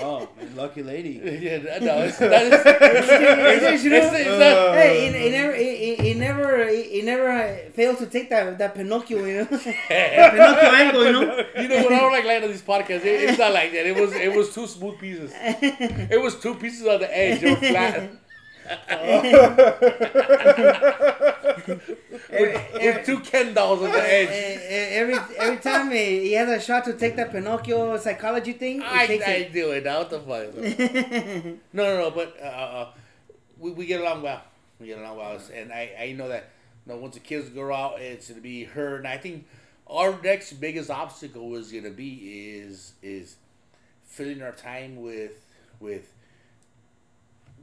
Oh, lucky lady. yeah, no, it's, that is, it's, You know, it's, it's not, hey, he, he never, he, he never, he, he never uh, failed to take that that Pinocchio, you know, Pinocchio angle, you know. You know what I don't like landing on these podcasts. It, it's not like that. It was it was two smooth pieces. It was two pieces on the edge. They were flat. With two Ken dolls on the edge. every every time he, he has a shot to take that Pinocchio psychology thing, he I, takes I it. do it. What the fuck? No, no, no. But uh, uh, we, we get along well. We get along well, and I, I know that. You know, once the kids grow out, it's gonna be her. And I think our next biggest obstacle is gonna be is is filling our time with with.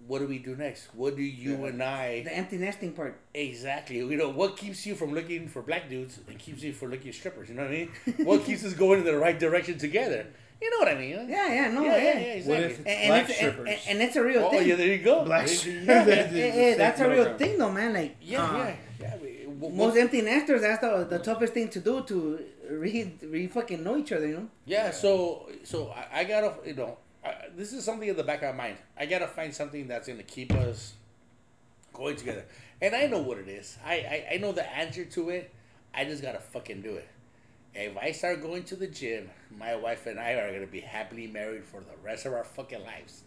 What do we do next? What do you and I The empty nesting part. Exactly. You know, what keeps you from looking for black dudes and keeps you from looking at strippers? You know what I mean? what keeps us going in the right direction together? You know what I mean? Yeah, yeah, no, yeah, yeah. yeah, yeah, What if it's and black it's, strippers? and, and it's a real oh, thing. Oh yeah, there you go. Black strippers. yeah, Hey, It's a hey, that's a real thing, though, man. Like, yeah, uh, yeah. yeah. we- w- most empty nesters, that's the, the toughest thing to do to re, re fucking know each other, you know? yeah, so so I, I gotta you know This is something in the back of my mind. I gotta find something that's gonna keep us going together, and I know what it is. I I, I know the answer to it. I just gotta fucking do it. If I start going to the gym, my wife and I are gonna be happily married for the rest of our fucking lives.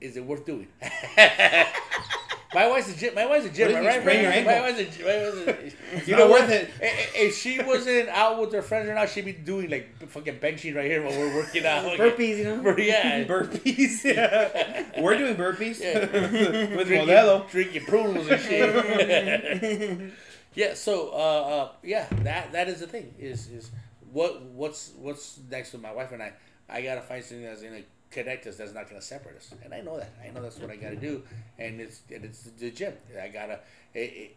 Is it worth doing? my wife's a gym. My wife's a gym, What if you right? sprain your My ankle? wife's a, gy- my wife's a, It's you not know worth what? it. I- I- If she wasn't out with her friends or not, she'd be doing like fucking benching right here while we're working out. Burpees, you know? Yeah. Burpees. Yeah. We're doing burpees Yeah. with drinking, Modelo. drinking prunes and shit. yeah. So, uh, uh, yeah, that that is the thing. Is is what what's what's next with my wife and I? I gotta find something that's gonna connect us. That's not gonna separate us. And I know that. I know that's what I gotta do. And it's and it's the gym. I gotta. It, it,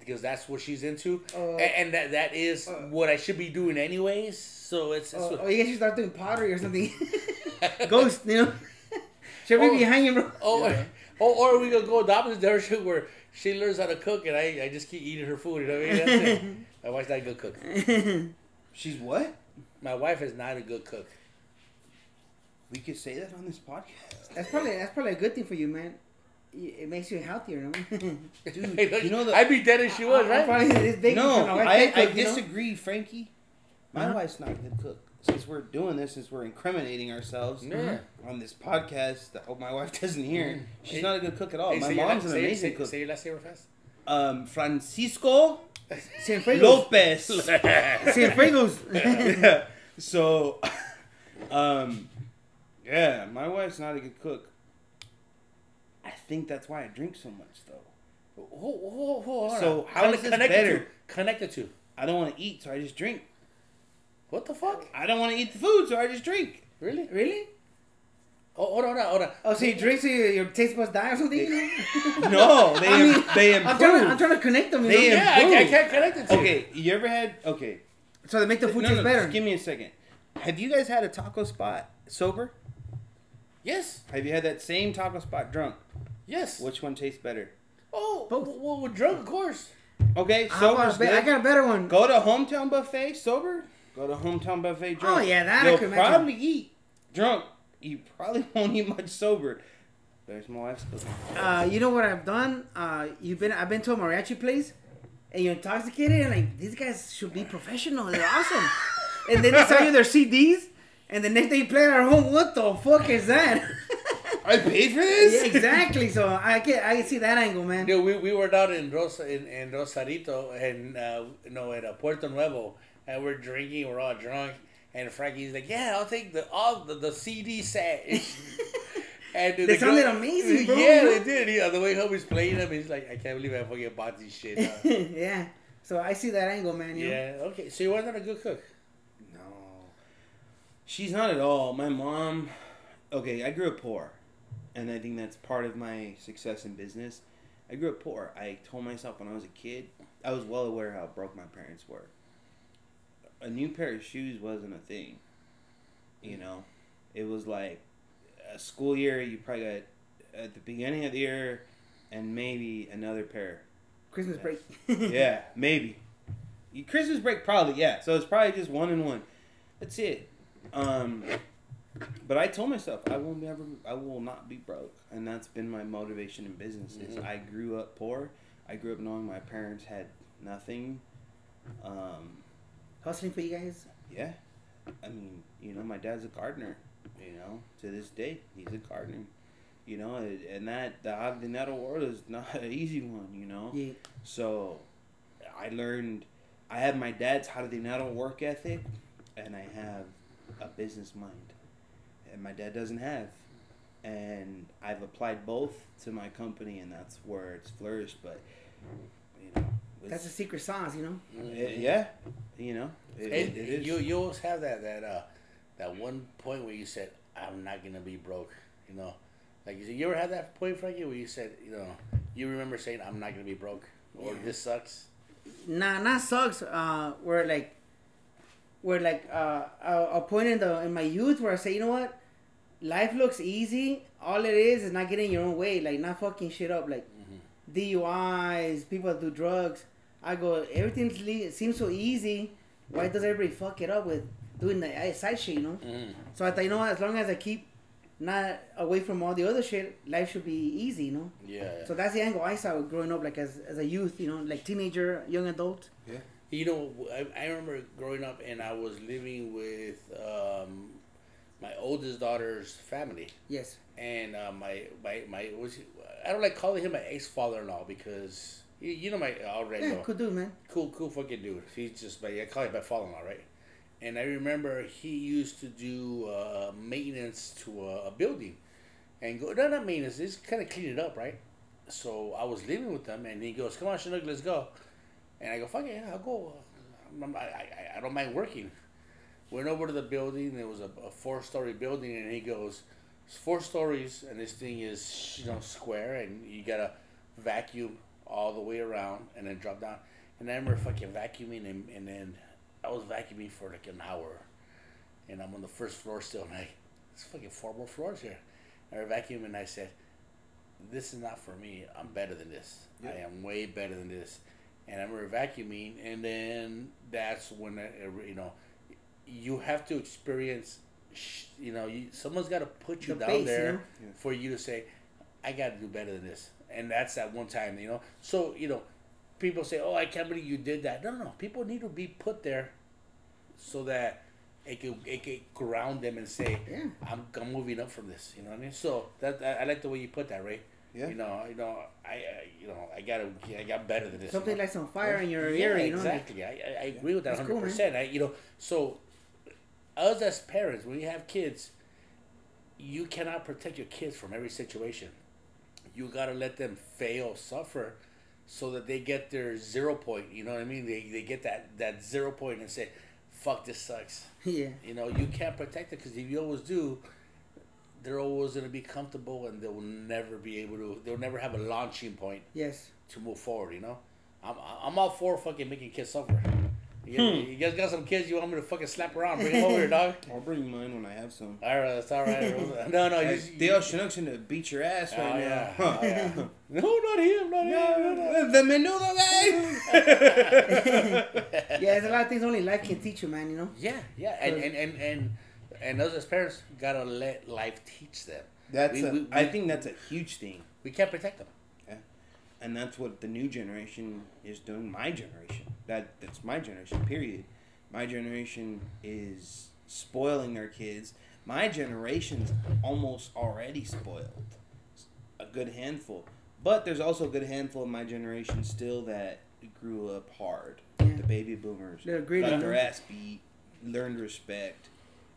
because that's what she's into, Uh, A- and, that that is uh, what I should be doing anyways. So it's, it's Oh, oh, you guys should start doing pottery or something. Ghost, you know? Should we Oh. be hanging, bro? Oh, Yeah. or, or we could go the opposite direction where she learns how to cook and I, I just keep eating her food. You know what I mean? That's it. My wife's not a good cook. She's what? My wife is not a good cook. We could say that on this podcast. That's probably that's probably a good thing for you, man. It makes you healthier, no? Dude, you know the- I'd be dead if she was, right? Probably this big No, I, I you know? disagree, Frankie. My Uh-huh. wife's not a good cook. Since we're doing this, since we're incriminating ourselves Yeah. on this podcast that hope my wife doesn't hear, Mm. she's Hey- not a good cook at all. Hey, my mom's la- an amazing say, cook. Say your last name real fast. Um, Francisco. Lopez. Cienfuegos. yeah. So, um, yeah, my wife's not a good cook. I think that's why I drink so much, though. Hold, hold, hold on. So how Connect- is this connect the better? two. Connect the. I don't want to eat, so I just drink. What the fuck? I don't want to eat the food, so I just drink. Really? really? Oh, hold on, hold on. Oh, so you drink so your, your taste buds die or something? You know? No, they I mean, they I'm trying, to. I'm trying to connect them. You They know? Yeah, I, I can't connect the two. Okay, you ever had okay? So they make the food no, taste no, better. give me a second. Have you guys had a taco spot sober? Yes. Have you had that same taco spot drunk? Yes. Which one tastes better? Oh, Both. well, well, drunk, of course. Okay, I, sober's be- I got a better one. Go to hometown buffet sober. Go to hometown buffet drunk. Oh, yeah, that I You'll could imagine. probably eat drunk. You probably won't eat much sober. There's my wife's cooking. Uh, you know what I've done? Uh, you've been I've been to a mariachi place, and you're intoxicated, and like these guys should be professional. They're awesome. and then they sell you their CDs, and the next day you play it at home. What the fuck is that? I paid for this. yeah, exactly. So I can I can see that angle, man. Dude, we, we were down in Rosa in, in Rosarito and uh, no at Puerto Nuevo, and we're drinking. We're all drunk, and Frankie's like, "Yeah, I'll take the all the, the CD set." and They the sounded girl- amazing, bro. Yeah, they did. He, on the way home, he's playing them. He's like, "I can't believe I fucking bought this shit." uh." yeah. So I see that angle, man. You know? yeah. Okay. So you wasn't a good cook. She's not at all. My mom. Okay, I grew up poor, and I think that's part of my success in business. I grew up poor. I told myself when I was a kid, I was well aware how broke my parents were. A new pair of shoes wasn't a thing. You know, it was like a school year. You probably got at the beginning of the year, and maybe another pair Christmas break. yeah, maybe. Christmas break, probably, yeah. So it's probably just one and one. That's it. Um, but I told myself I will never, I will not be broke, and that's been my motivation in business. Is Mhm. I grew up poor. I grew up knowing my parents had nothing. Um, Hustling for you guys. yeah, I mean, you know, my dad's a gardener. You know, to this day, he's a gardener. You know, and that the Avenida world is not an easy one. You know. Yeah. So I learned I have my dad's how do they not work ethic and I have a business mind. And my dad doesn't have. And I've applied both to my company and that's where it's flourished, but you know it's- That's the secret sauce, you know. it- yeah, you know, it, And it is. you you always have that that uh that one point where you said, "I'm not gonna be broke," you know. Like you, said, you ever had that point, Frankie, where you said, you know, you remember saying, "I'm not gonna be broke," or Yeah. "This sucks." Nah, not sucks. Uh, where like, where like uh, a, a point in the in my youth where I say, you know what, life looks easy. All it is is not getting your own way, like not fucking shit up, like DUIs, people that do drugs. I go, everything le- seems so easy. Why does everybody fuck it up with doing the uh, side shit, you know? Mm. So I thought, you know what, as long as I keep not away from all the other shit, life should be easy, you know? Yeah. So that's the angle I saw growing up, like as, as a youth, you know, like teenager, young adult. You know, I, I remember growing up and I was living with um, my oldest daughter's family. Yes. And uh, my, my, my, was I don't like calling him my ex father in law because, you, you know, my, already Yeah, cool dude, man. cool, cool fucking dude. He's just my, I call him my father-in-law, right? And I remember he used to do uh, maintenance to a, a building, and go no, not maintenance, just kind of clean it up, right? So I was living with them, and he goes, "Come on, Chinook, let's go." And I go, "Fuck it, yeah, I'll go. I, I, I don't mind working." Went over to the building. It was a, a four-story building, and he goes, "It's four stories, and this thing is you know square, and you gotta vacuum all the way around, and then drop down." And I remember fucking vacuuming, and, and then I was vacuuming for like an hour, and I'm on the first floor still, and I, there's fucking four more floors here. I vacuumed, and I said, "This is not for me. I'm better than this. I am way better than this." And I remember vacuuming, and then that's when I, you know, you have to experience. You know, you, someone's got to put you The down base, you there know? Yeah. for you to say, "I got to do better than this." And that's that one time, you know. So you know, people say, "Oh, I can't believe you did that." No, no, no. People need to be put there so that it could it could ground them and say, Yeah. "I'm, I'm moving up from this." You know what I mean? So that I, I like the way you put that, right? Yeah. You know, you know, I, I you know, I gotta, I got better than this. Something you know? like some fire in your yeah, ear, you know? exactly. I, I, agree with that hundred cool, percent. I, you know, so us as parents, when you have kids, you cannot protect your kids from every situation. You gotta let them fail, suffer, so that they get their zero point. You know what I mean? They, they get that that zero point and say, "Fuck, this sucks." yeah. You know, you can't protect it because if you always do, they're always gonna be comfortable and they'll never be able to. They'll never have a launching point Yes. to move forward. You know, I'm I'm all for fucking making kids suffer. You, hmm. you guys got some kids you want me to fucking slap around? Bring them over here, dog. I'll bring mine when I have some. All right, that's all right. No, no, Hey, you, Dale Chinook's gonna beat your ass Oh, right yeah. now. Oh, yeah. No, not him, not him. not him. the menudo guy. Yeah, there's a lot of things only life can teach you, man. You know. Yeah, yeah, and and and and, and us as parents gotta let life teach them. That's. We- a, we- I think that's a huge thing, We can't protect them. Yeah, and that's what the new generation is doing. My generation. That that's my generation. Period. My generation is spoiling their kids. My generation's almost already spoiled. A good handful, but there's also a good handful of my generation still that grew up hard. Yeah. The baby boomers They're greedy. got their ass beat, learned respect.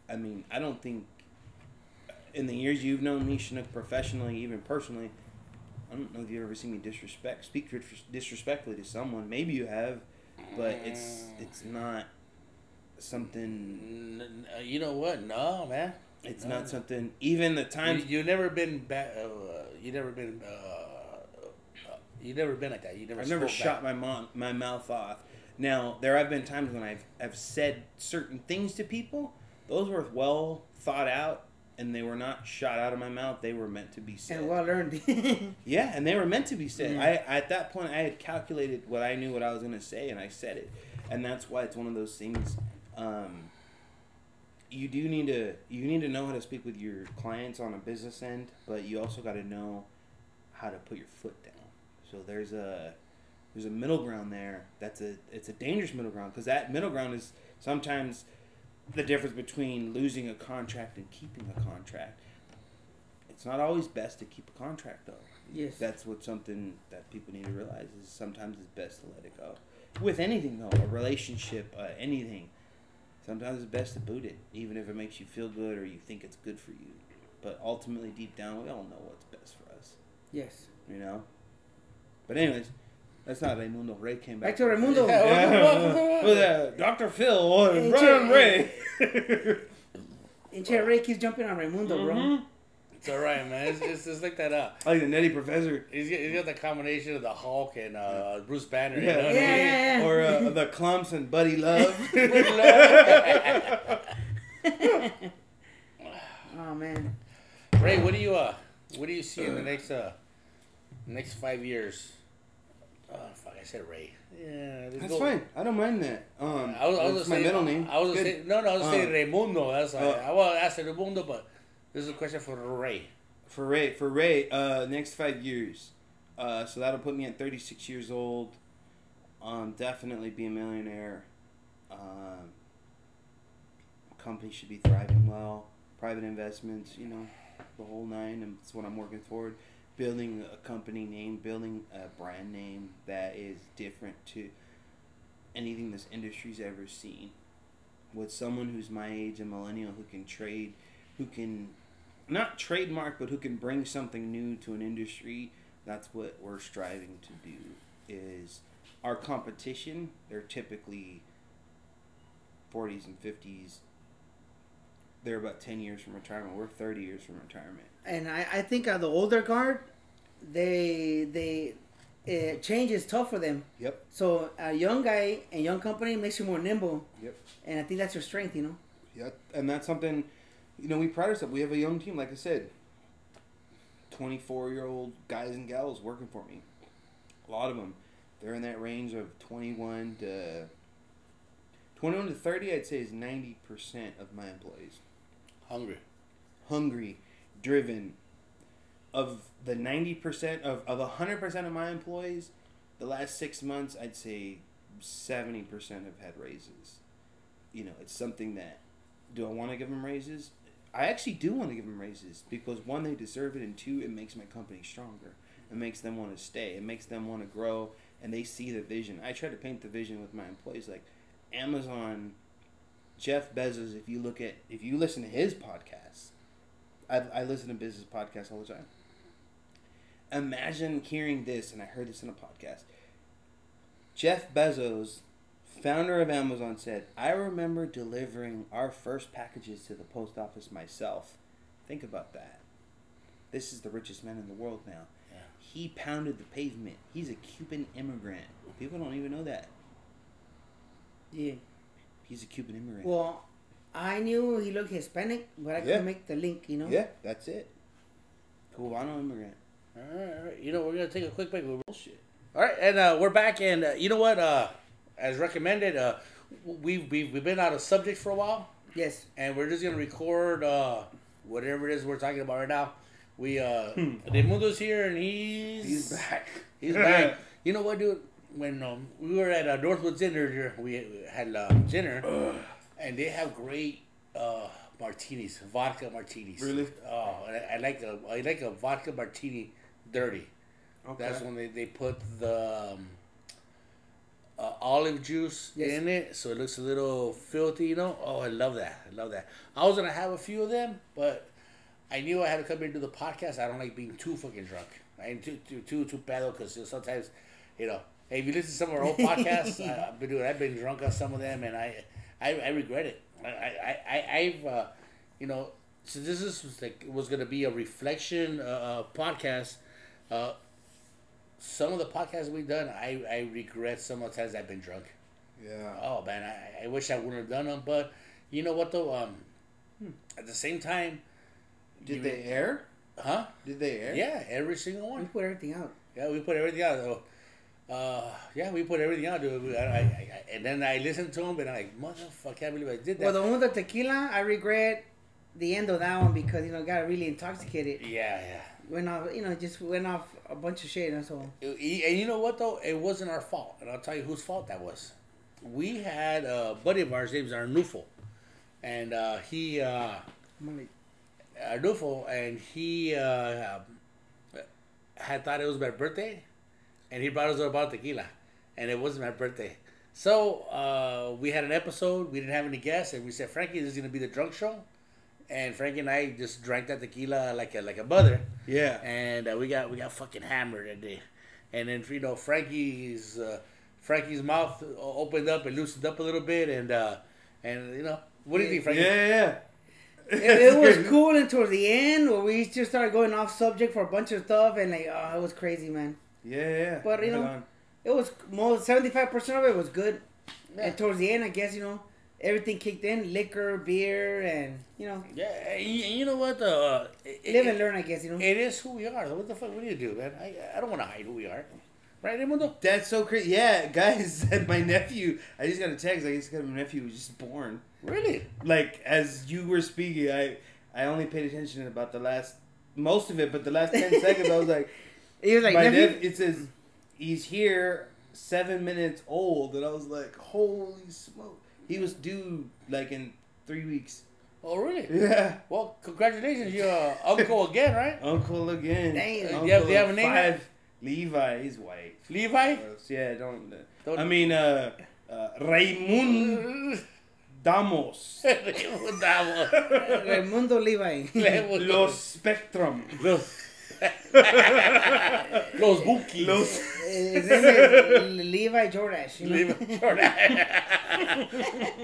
I mean, I don't think in the years you've known me, Chinook, professionally, even personally, I don't know if you've ever seen me disrespect, speak disrespectfully to someone. Maybe you have, but it's it's not something. Uh, You know what? No, man. It's No. not something. Even the times you have never been bad. Uh, you never been. Uh, uh, you never been like that. You never. I've never shot back. my mom, my mouth off. Now there have been times when I've I've said certain things to people. Those were well thought out, and they were not shot out of my mouth. They were meant to be said. And well learned. Yeah, and they were meant to be said. Yeah. I at that point I had calculated what I knew what I was gonna say, and I said it, and that's why it's one of those things. Um, you do need to you need to know how to speak with your clients on a business end, but you also got to know how to put your foot down. So there's a there's a middle ground there. That's a it's a dangerous middle ground because that middle ground is sometimes the difference between losing a contract and keeping a contract. It's not always best to keep a contract though yes. that's what something that people need to realize is sometimes it's best to let it go with anything though a relationship uh, anything sometimes it's best to boot it even if it makes you feel good or you think it's good for you but ultimately deep down we all know what's best for us yes. you know but anyways that's not Raimundo Ray came back Back to Raimundo. Yeah, yeah. welcome, welcome. with uh, Dr. Phil or Hey, Brian Jay. Ray And Che Ray keeps jumping on Raimundo, bro. Mhm. It's all right, man. It's, it's, it's like that. up. I like the Nutty Professor he's got, he's got the combination of the Hulk and uh, Bruce Banner. You yeah, know what I Yeah, mean? yeah, yeah. or uh, the Klumps and Buddy Love Oh man. Ray, what do you uh, what do you see in the next uh, next five years? Oh fuck, I said Ray. Yeah, That's go. fine. I don't mind that. Um, I was, I was it's my say, middle name. I was It's say, no, no, I was gonna Uh, say Raimundo. That's uh, I was asked Raimundo, but this is a question for Ray. for Ray. For Ray, uh, next five years. Uh, so that'll put me at 36 years old. Um, definitely be a millionaire. Um, company should be thriving well. Private investments, you know, the whole nine. And that's what I'm working toward. Building a company name, building a brand name that is different to anything this industry's ever seen. With someone who's my age, a millennial, who can trade, who can not trademark, but who can bring something new to an industry. That's what we're striving to do. Is our competition? They're typically forties and fifties. They're about ten years from retirement. We're thirty years from retirement. And I, I think uh, the older guard, they they uh, change is tough for them. Yep. So a young guy and young company makes you more nimble, Yep. and I think that's your strength. You know. Yeah, and that's something, you know, we pride ourselves. We have a young team, like I said, twenty-four-year-old guys and gals working for me. A lot of them, they're in that range of twenty-one to twenty-one to thirty. I'd say is ninety percent of my employees Hungry. hungry, driven. Of the ninety percent of of hundred percent of my employees, the last six months, I'd say seventy percent have had raises. You know, it's something that do I want to give them raises? I actually do want to give them raises because one, they deserve it, and two, it makes my company stronger. It makes them want to stay. It makes them want to grow, and they see the vision. I try to paint the vision with my employees, like Amazon. Jeff Bezos, if you look at, if you listen to his podcasts, I, I listen to business podcasts all the time. Imagine hearing this, and I heard this in a podcast. Jeff Bezos, founder of Amazon, said, I remember delivering our first packages to the post office myself. Think about that. This is the richest man in the world now. Yeah. He pounded the pavement. He's a Cuban immigrant. People don't even know that. Yeah. He's a Cuban immigrant. Well, I knew he looked Hispanic, but I Yeah. couldn't make the link. You know. yeah, that's it. Cubano immigrant. All right, all right. You know, we're gonna take a quick break. We're- Bullshit. All right, and uh, we're back, and uh, you know what? Uh, as recommended, uh, we've, we've we've been out of subject for a while, Yes. and we're just gonna record uh, whatever it is we're talking about right now. We uh, Raimundo's here, and he's He's back. He's back. You know what, dude? When um, we were at uh, Northwood Dinner, we had dinner, and they have great uh, martinis, vodka martinis. Really? Oh, I, I like a I like a vodka martini dirty. Okay. That's when they, they put the um, uh, olive juice Yes. in it, so it looks a little filthy. You know? Oh, I love that. I love that. I was gonna have a few of them, but I knew I had to come here and do the podcast. I don't like being too fucking drunk. I ain't too too too too pedo because sometimes, you know, hey, if you listen to some of our old podcasts, I've been doing. I've been drunk on some of them, and I I, I regret it. I I, I I've uh, you know, so this is was like was gonna be a reflection uh, uh, podcast. Uh, some of the podcasts we've done, I, I regret some of the times I've been drunk. Yeah. Oh man, I, I wish I wouldn't have done them. But you know what though? Um, at the same time, Did you- they air? Huh? Did they air? Yeah, every single one. We put everything out. Yeah, we put everything out. Though. Uh, yeah, we put everything out, dude. I, I, I, and then I listened to them, and I'm like, motherfucker, I can't believe I did that. Well, the one with the tequila, I regret the end of that one because you know got really intoxicated. yeah, yeah. Went off, you know, just went off a bunch of shit. And so And you know what though? It wasn't our fault, and I'll tell you whose fault that was. We had a buddy of ours, name's Arnulfo, and uh, he uh, Arnulfo, and he uh, had thought it was my birthday, and he brought us a bottle of tequila, and it wasn't my birthday. So uh, we had an episode. We didn't have any guests, and we said, Frankie, this is gonna be the drunk show, and Frankie and I just drank that tequila like a like a mother Yeah. and uh, we got we got fucking hammered that day. And then you know Frankie's uh, Frankie's mouth opened up and loosened up a little bit, and uh, and you know what do you think, Frankie? Yeah, yeah. it, it was cool until the end where we just started going off subject for a bunch of stuff and like, oh, it was crazy, man. Yeah, yeah. But, you Hold know, on. It was most seventy five percent of it was good, Yeah. and towards the end, I guess you know everything kicked in: liquor, beer, and you know, Yeah, and you, know what? Uh, it, live it- and learn. I guess you know. It is who we are. What the fuck? What do you do, man? I I don't want to hide who we are, right, Raimundo? That's so crazy. Yeah, guys, my nephew. I just got a text. I just got my nephew was just born. Really? Like as you were speaking, I I only paid attention about the last most of it, but the last ten seconds, I was like, He was like, my nephew, nep- it says he's here, seven minutes old, and I was like, holy smoke! He was due like in three weeks. Oh, really? Yeah, Well, congratulations, you're uh, uncle again, right? uncle again. Damn. Uncle Do you have- do you have a name? Five. Levi, he's white. Levi. Gross. Yeah, don't. Don't- I mean, uh, uh, Raymond. Damos. Damos. Raimundo Levi. Los Spectrum. Los, Los Bukis. Los. His name is Levi Jordash. You know? Levi Jordan.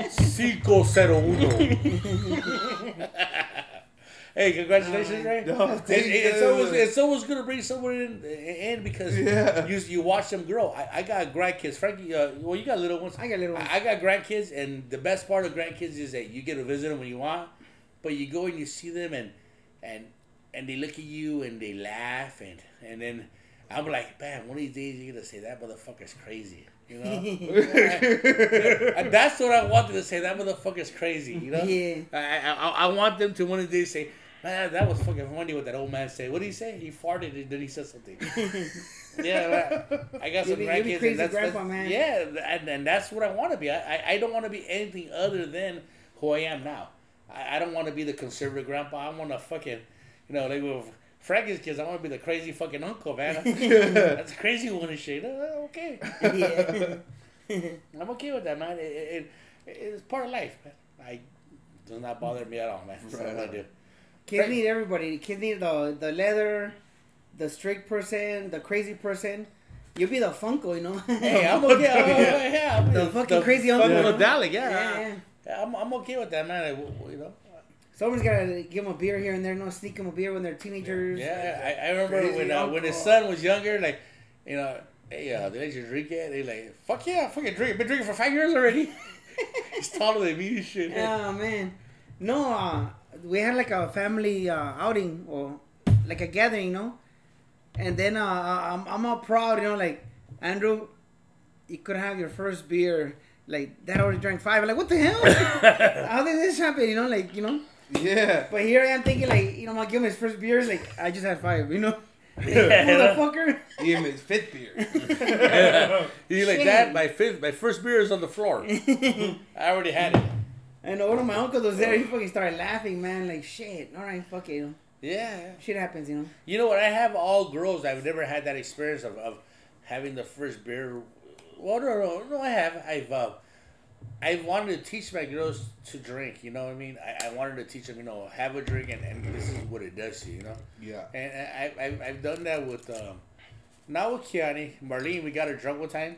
501. hey, congratulations, Ray. No, It- thank it- it's always it's always gonna bring someone in, in because Yeah. you you watch them grow. I, I got grandkids. Frankie, uh, well, you got little ones. I got little ones. I, I got grandkids, and the best part of grandkids is that you get to visit them when you want, but you go and you see them, and and and they look at you and they laugh, and and then I'm like, man, one of these days you're gonna say that motherfucker's crazy. You know, And that's what I wanted to say. That motherfucker's crazy. You know, Yeah. I, I I want them to one of these days say, man, that was fucking funny what that old man said. What did he say? He farted and then he said something. yeah, man. I got some grandkids. crazy and that's, grandpa, that's- man. Yeah, and, and that's what I want to be. I, I, I don't want to be anything other than who I am now. I, I don't want to be the conservative grandpa. I want to fucking, you know, like with Frankie's kids, I want to be the crazy fucking uncle, man. that's a crazy one and shit. Uh, okay. yeah. I'm okay with that, man. It, it, it, it's part of life, man. I it does not bother me at all, man. That's what I do. Kids need everybody. Kids need the the leather, the strict person, the crazy person. You'll be the Funko, you know. Hey, I'm okay. Oh, yeah, yeah, I'm The fucking crazy uncle. Funko Yeah. Dalek, yeah. Yeah, yeah. Yeah, I'm, I'm okay with that, man. I, you know. Someone's gotta give them a beer here and there. No, sneak them a beer when they're teenagers. Yeah, I, I remember when uh, when his son was younger, like, you know, hey, uh, you drink it? They like, fuck yeah, fucking drink. Been drinking for five years already. He's taller than me and shit. Oh man, no. Uh, we had like a family uh, outing or like a gathering, you know. And then uh, I'm I'm all proud, you know, like Andrew, you could have your first beer. Like Dad already drank five. I'm like, what the hell? How did this happen? You know, like you know. Yeah. But here I am thinking like, you know, I'm gonna give him his first beers. Like I just had five, you know. Yeah. Motherfucker. Give him his fifth beer. He's like Dad. My fifth, my first beer is on the floor. I already had it. And one of my uncles was there. He fucking started laughing, man. Like shit. All right, fuck it. You know? Yeah, yeah. Shit happens, you know. You know what? I have all girls. I've never had that experience of, of having the first beer. Well, no, no, no. I have. I've. Uh, I wanted to teach my girls to drink. You know what I mean? I, I wanted to teach them. You know, have a drink, and, and this is what it does to you. You know. Yeah. And I, I, I've- done that with, um, not with Kiani. Marlene, we got her drunk one time.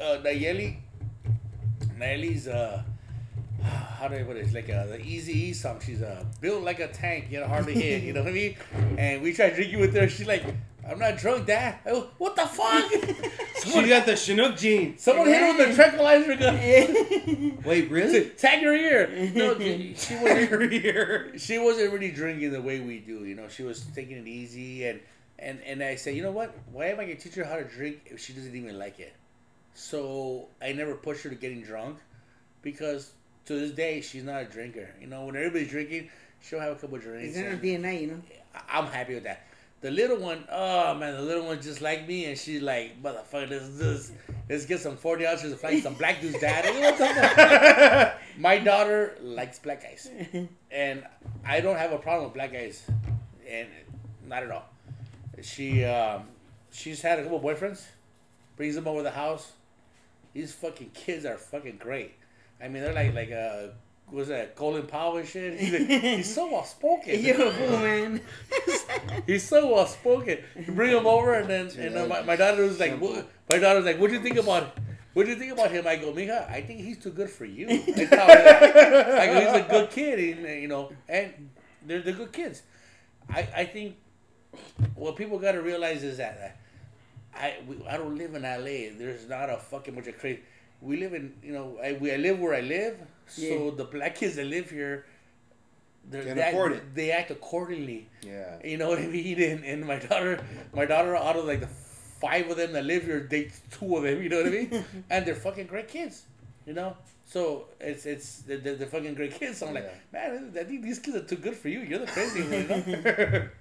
Uh, Nayeli, Nayeli's, uh, how do I put it? It's like uh, the Easy E song. She's uh, built like a tank, you know, hard to hit, you know what I mean? And we tried drinking with her. She's like, I'm not drunk, Dad. I what the fuck? She someone got the Chinook jeans. someone hit her with a tranquilizer gun. Wait, really? Tag her ear. No, she wasn't Here. she wasn't really drinking the way we do. You know, she was taking it easy, and and and I said, you know what? Why am I gonna teach her how to drink if she doesn't even like it? So I never pushed her to getting drunk, because to this day she's not a drinker. You know, when everybody's drinking, she'll have a couple of drinks. It's in her and DNA, you know. I'm happy with that. The little one, oh man, the little one just like me, and she's like, motherfucker, let's let's, let's get some forty ounces of like some black dude's dad. My daughter likes black guys, and I don't have a problem with black guys, and not at all. She um, she's had a couple boyfriends, brings them over the house. These fucking kids are fucking great. I mean, they're like like uh, was that Colin Powell shit? He's, like, he's so well spoken. You're a fool, man. He's so well spoken. You bring him over, and then and then my, my daughter was like, what, my daughter was like, what do you think about? What do you think about him? I go, Mija, I think he's too good for you. I, tell her that. I go, he's a good kid, and you know, and they're they're good kids. I I think what people got to realize is that uh, I we, I don't live in L.A. There's not a fucking bunch of crazy. We live in you know I we I live where I live, so the black kids that live here. they're- they act- it. They act accordingly. Yeah. You know what I mean? And, and my daughter, my daughter, out of like the five of them that live here, dates two of them. You know what I mean? and they're fucking great kids. You know. So it's it's they're, they're, fucking great kids. So I'm like, man, I think these kids are too good for you. You're the crazy one. You know?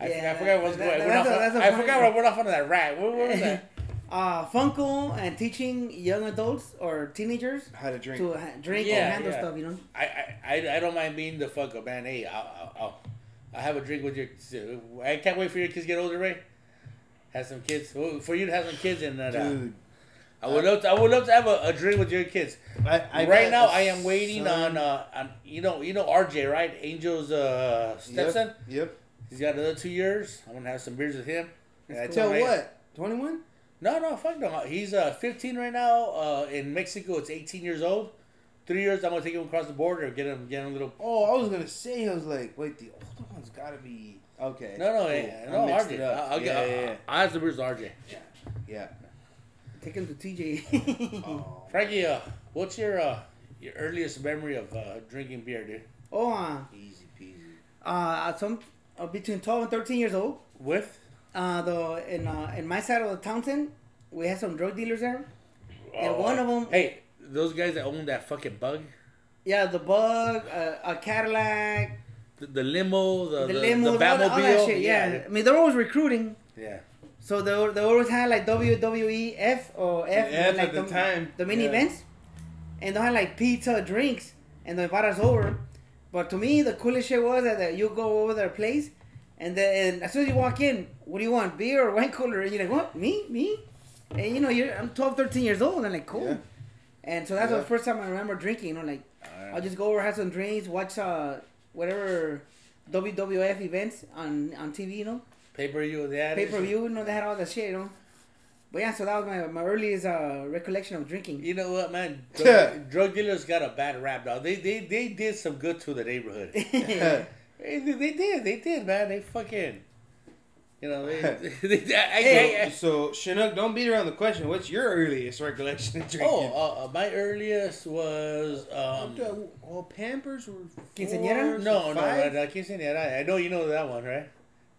I, Yeah, forgot, I forgot what's that- going. that- We're that's not, a- I forgot one. we're not under that rat. What, what was that? Uh, Funko and teaching young adults or teenagers How to drink. to ha- drink Yeah, and handle yeah. stuff, you know. I, I, I, I don't mind being the fuck up, man. Hey, I'll, I'll, I'll, I'll have a drink with your. I can't wait for your kids to get older, Ray. Have some kids. For you to have some kids and uh, Dude. I would love to. I would love to have a, a drink with your kids. I, I right now, I am waiting son- on, uh, on. You know, you know RJ, right? Angel's uh, stepson. Yep. yep. He's got another two years. I'm gonna have some beers with him. And I That's told So him, I- what? 21? No, no, fuck no. He's uh 15 right now. Uh, in Mexico, it's 18 years old. Three years, I'm gonna take him across the border, get him, get him a little. Oh, I was going to say, I was like, wait, the older one's got to be. Okay. No, no, cool. yeah, I no, RJ. it up. I'll, I'll yeah, get. yeah, I'll, yeah. I'll have the with RJ. yeah. Yeah. Take him to TJ. Oh. Frankie, uh, what's your uh your earliest memory of uh, drinking beer, dude? oh, uh, Easy peasy. uh, some uh, between 12 and 13 years old. With? Uh, the in uh, in my side of the Townsend, we had some drug dealers there. And Oh. one of them, Hey, those guys that own that fucking bug, yeah, the Bug, uh, a Cadillac, the, the limo, the the, the, limo, the all, all that Batmobile. shit. Yeah. I mean they're always recruiting. yeah. So they, they always had like WWE F or F, F like at the time, the mini yeah. events, and they had like pizza, drinks, and they invite us over. But to me, the coolest shit was that, that you go over their place, and then as soon as you walk in, what do you want, beer or wine cooler? And you're like, what, me, me? And you know, you're I'm 12, 13 years old, and I'm like, cool. Yeah. And so that's Yeah. the first time I remember drinking. You know, like I'll just go over, have some drinks, watch uh whatever WWF events on on TV. You know Pay per view, yeah. pay per view, you know, they had all that shit, you know. But yeah, so that was my, my earliest uh, recollection of drinking. You know what, man? Drug, drug dealers got a bad rap, dog. They they they did some good to the neighborhood. They, they they did, they did, man. They fucking. You know, they, they, I, I, So, I, so Chinook, don't beat around the question. What's your earliest recollection of drinking? oh, uh, uh, my earliest was um, well, Pampers were Quinceañera? four, no, no, five? no, quinceañera. I know you know that one, right?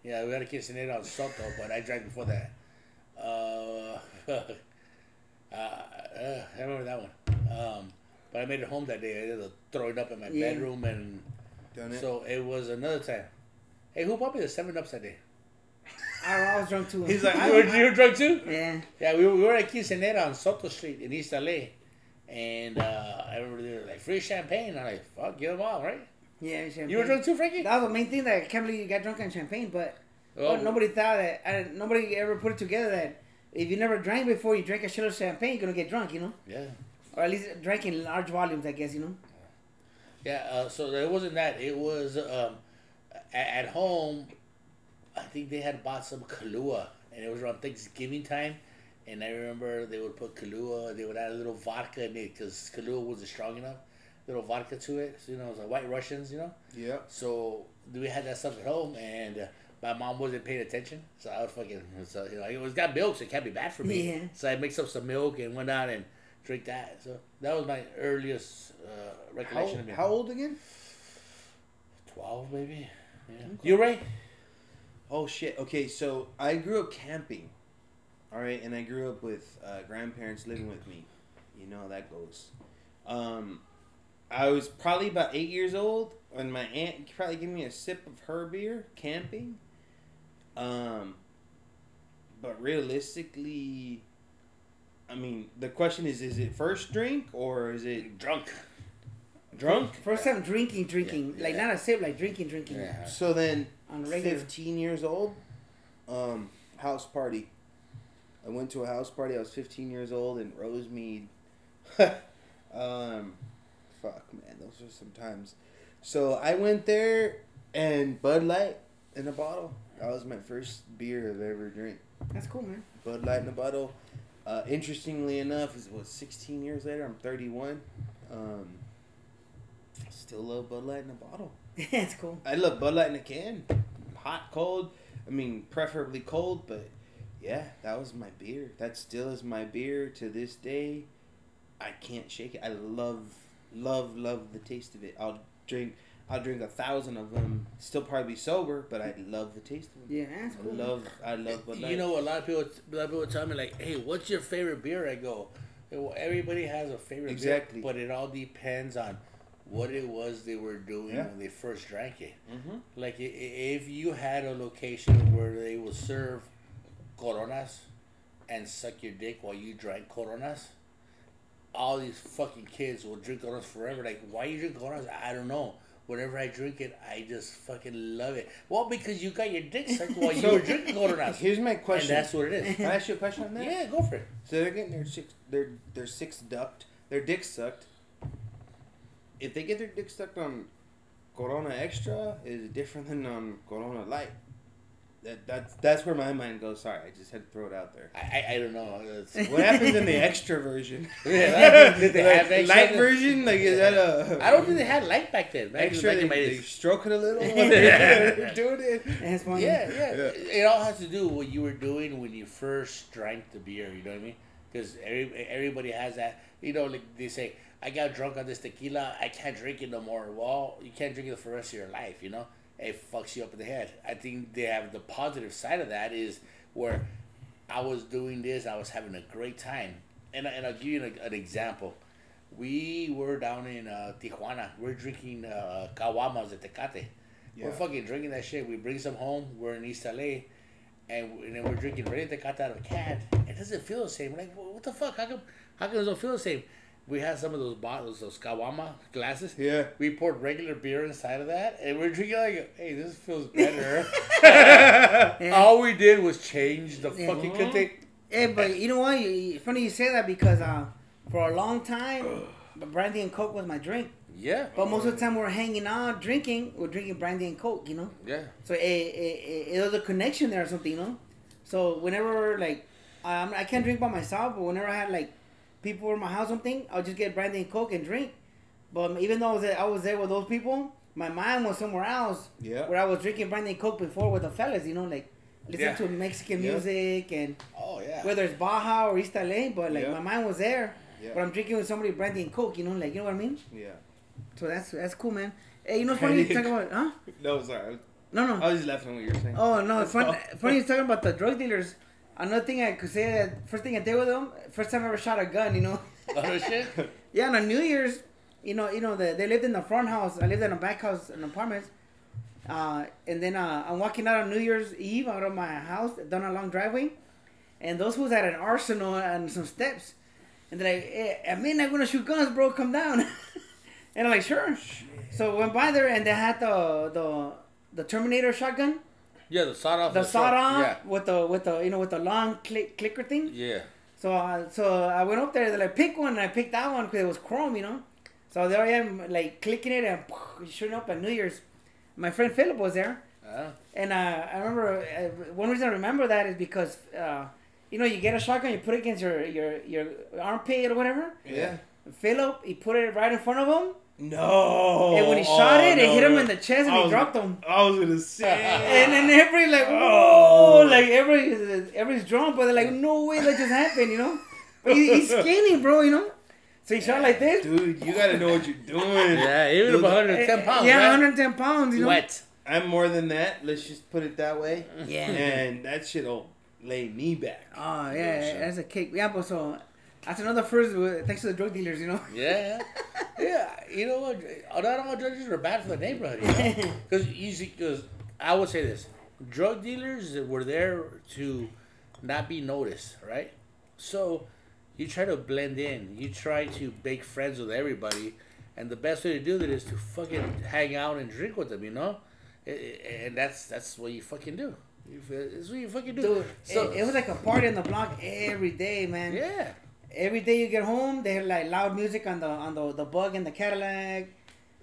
Yeah, we had a quinceañera on Soto, but I drank before that. Uh, uh, uh, I remember that one. Um, but I made it home that day. I ended up throwing up in my Yeah. bedroom, and Done it. so it was another time. Hey, who bought me the Seven Ups that day? I, I was drunk too. He's like, you were, you were drunk too? yeah. Yeah, we were, we were at Quinceanera on Soto Street in East LA. And uh, I remember they were like, free champagne. I'm like, fuck, give them all, right? Yeah, champagne. You were drunk too, Frankie? That was the main thing that I can't believe you got drunk on champagne, but Oh. well, nobody thought that. I, nobody ever put it together that if you never drank before, you drink a shit of champagne, you're gonna get drunk, you know, Yeah. or at least drink in large volumes, I guess, you know. Yeah, uh, so it wasn't that. It was um, at, at home, I think they had bought some Kahlua. And it was around Thanksgiving time. And I remember they would put Kahlua, they would add a little vodka in it because Kahlua wasn't strong enough. Little vodka to it. So, you know, it was like white Russians, you know? Yeah. So we had that stuff at home, and uh, my mom wasn't paying attention. So I was fucking, so, you know, it was got milk, so it can't be bad for me. Yeah. So I mixed up some milk and went out and drank that. So that was my earliest uh, How, recollection of it. how old again? Twelve, maybe. Yeah. You right? Oh shit. Okay, so I grew up camping. All right, and I grew up with uh, grandparents living with me. You know how that goes. Um, I was probably about eight years old when my aunt probably gave me a sip of her beer camping. Um, but realistically, I mean, the question is: Is it first drink or is it Drunk. drunk? First time drinking, drinking, Yeah, like yeah. not a sip, like drinking, drinking Yeah. So then, on regular. 15 years old. Um, house party. I went to a house party. I was 15 years old in Rosemead. um, fuck, man, those are some times. So I went there and Bud Light in a bottle. That was my first beer I've ever drank. That's cool, man. Bud Light in a bottle. Uh, interestingly enough, is what 16 years later. I'm 31. Um, still love Bud Light in a bottle. That's cool. I love Bud Light in a can. Hot, cold. I mean, preferably cold, but Yeah, that was my beer. That still is my beer to this day. I can't shake it. I love, love, love the taste of it. I'll drink. I'll drink a thousand of them. Still probably be sober, but I love the taste of them. Yeah, that's I love. I love Bud Light. You know, a lot of people, a lot of people tell me like, "Hey, what's your favorite beer?" I go, well, "Everybody has a favorite Exactly. beer, but it all depends on what it was they were doing Yeah. when they first drank it. Mhm. Like, i- i- if you had a location where they would serve Coronas and suck your dick while you drank Coronas." All these fucking kids will drink Coronas forever. Like, why you drink Coronas? I don't know. Whenever I drink it, I just fucking love it. Well, because you got your dick sucked while you were drinking Coronas. Here's my And question. that's what it is. Can I ask you a question on that? Yeah, go for it. So they're getting their six, their their six ducked, their dick sucked. If they get their dick sucked on Corona Extra, is it different than on Corona Light? That that's that's where my mind goes. Sorry, I just had to throw it out there. I, I, I don't know. It's- What happens in the extra version? Yeah, did they have extra? light version? Like is that a? I don't think they had light back then. Back, extra. back They, in my they days. stroke it a little while they're doing it. That's funny. Yeah, yeah, Yeah. It all has to do with what you were doing when you first drank the beer. You know what I mean? Because every, everybody has that. You know, like they say, I got drunk on this tequila. I can't drink it no more. Well, you can't drink it for the rest of your life. You know, it fucks you up in the head. I think they have the positive side of that is where I was doing this. I was having a great time, and and I'll give you an, an example. We were down in uh, Tijuana. We're drinking uh, caguamas de Tecate. We're fucking drinking that shit. We bring some home. We're in East LA, and, and then we're drinking ready Tecate out of a can. It doesn't feel the same. We're like, what the fuck? How come? How come it don't feel the same? We had some of those bottles, those caguama glasses. Yeah. We poured regular beer inside of that, and we're drinking like, hey, this feels better. Yeah. All we did was change the Yeah. fucking contain. Yeah, but you know what? Funny you say that because uh, for a long time, brandy and coke was my drink. Yeah. But most of the time we're hanging out, drinking, we're drinking brandy and coke. You know. Yeah. So it, it, it, was a connection there or something, you know. So whenever like um, I can't drink by myself, but whenever I had like people were in my house, or something, I'll just get brandy and coke and drink. But even though I was there, I was there with those people, my mind was somewhere else Yeah. where I was drinking brandy and coke before with the fellas, you know, like listen Yeah. to Mexican Yeah. music and Oh yeah. whether it's Baja or East LA, but like Yeah. my mind was there. Yeah. But I'm drinking with somebody brandy and coke, you know, like you know what I mean. Yeah. So that's that's cool, man. Hey, you know, what's funny you talking about, huh? No, sorry. No, no. I was just laughing at what you were saying. Oh no, it's fun, Oh. funny you talking about the drug dealers. Another thing I could say that first thing I did with them, first time I ever shot a gun, you know. Oh shit. yeah, on a New Year's, you know, you know, the, they lived in the front house. I lived in a back house in apartments. Uh, and then uh, I'm walking out on New Year's Eve out of my house down a long driveway, and those fools had an arsenal and some steps, and they're like, hey, "At midnight, we're gonna shoot guns, bro. Come down." and I'm like, "Sure." So went by there, and they had the the the Terminator shotgun, Yeah, the sawed off. the sawed off Yeah. with the with the you know with the long click, clicker thing. Yeah. So uh, so I went up there. They're like, pick one, and I picked that one because it was chrome, you know. So there I am, like clicking it and shooting up at New Year's. My friend Philip was there, Uh, and uh, I remember uh, one reason I remember that is because uh, you know you get a shotgun, you put it against your your your armpit or whatever. Yeah. Philip, he put it right in front of him, No. and when he shot Oh, it, it hit him no. in the oh, chest, and I he was- dropped him. I was gonna say. And then every like, Oh. oh, like every everybody's drunk, but they're like, no way that just happened, you know. But he, he's skinny, bro, you know. So he shot like this. Dude, you gotta know what you're doing. yeah, even Dude, about 110 eh, pounds. Yeah, right? 110 pounds, you know. Wet. I'm more than that. Let's just put it that way. Yeah. And that shit'll lay me back. Oh yeah, that's a kick. Yeah, but so that's another first. Uh, thanks to the drug dealers, you know. Yeah, yeah. You know what? Not all judges are bad for the neighborhood. You? Because easy. Because I would say this: drug dealers were there to not be noticed, right? So you try to blend in. You try to make friends with everybody, and the best way to do that is to fucking hang out and drink with them. You know, and that's that's what you fucking do. You, it's what you fucking do. Dude, so it, it was like a party on the block every day, man. yeah. Every day you get home, they had like loud music on the on the the bug in the Cadillac.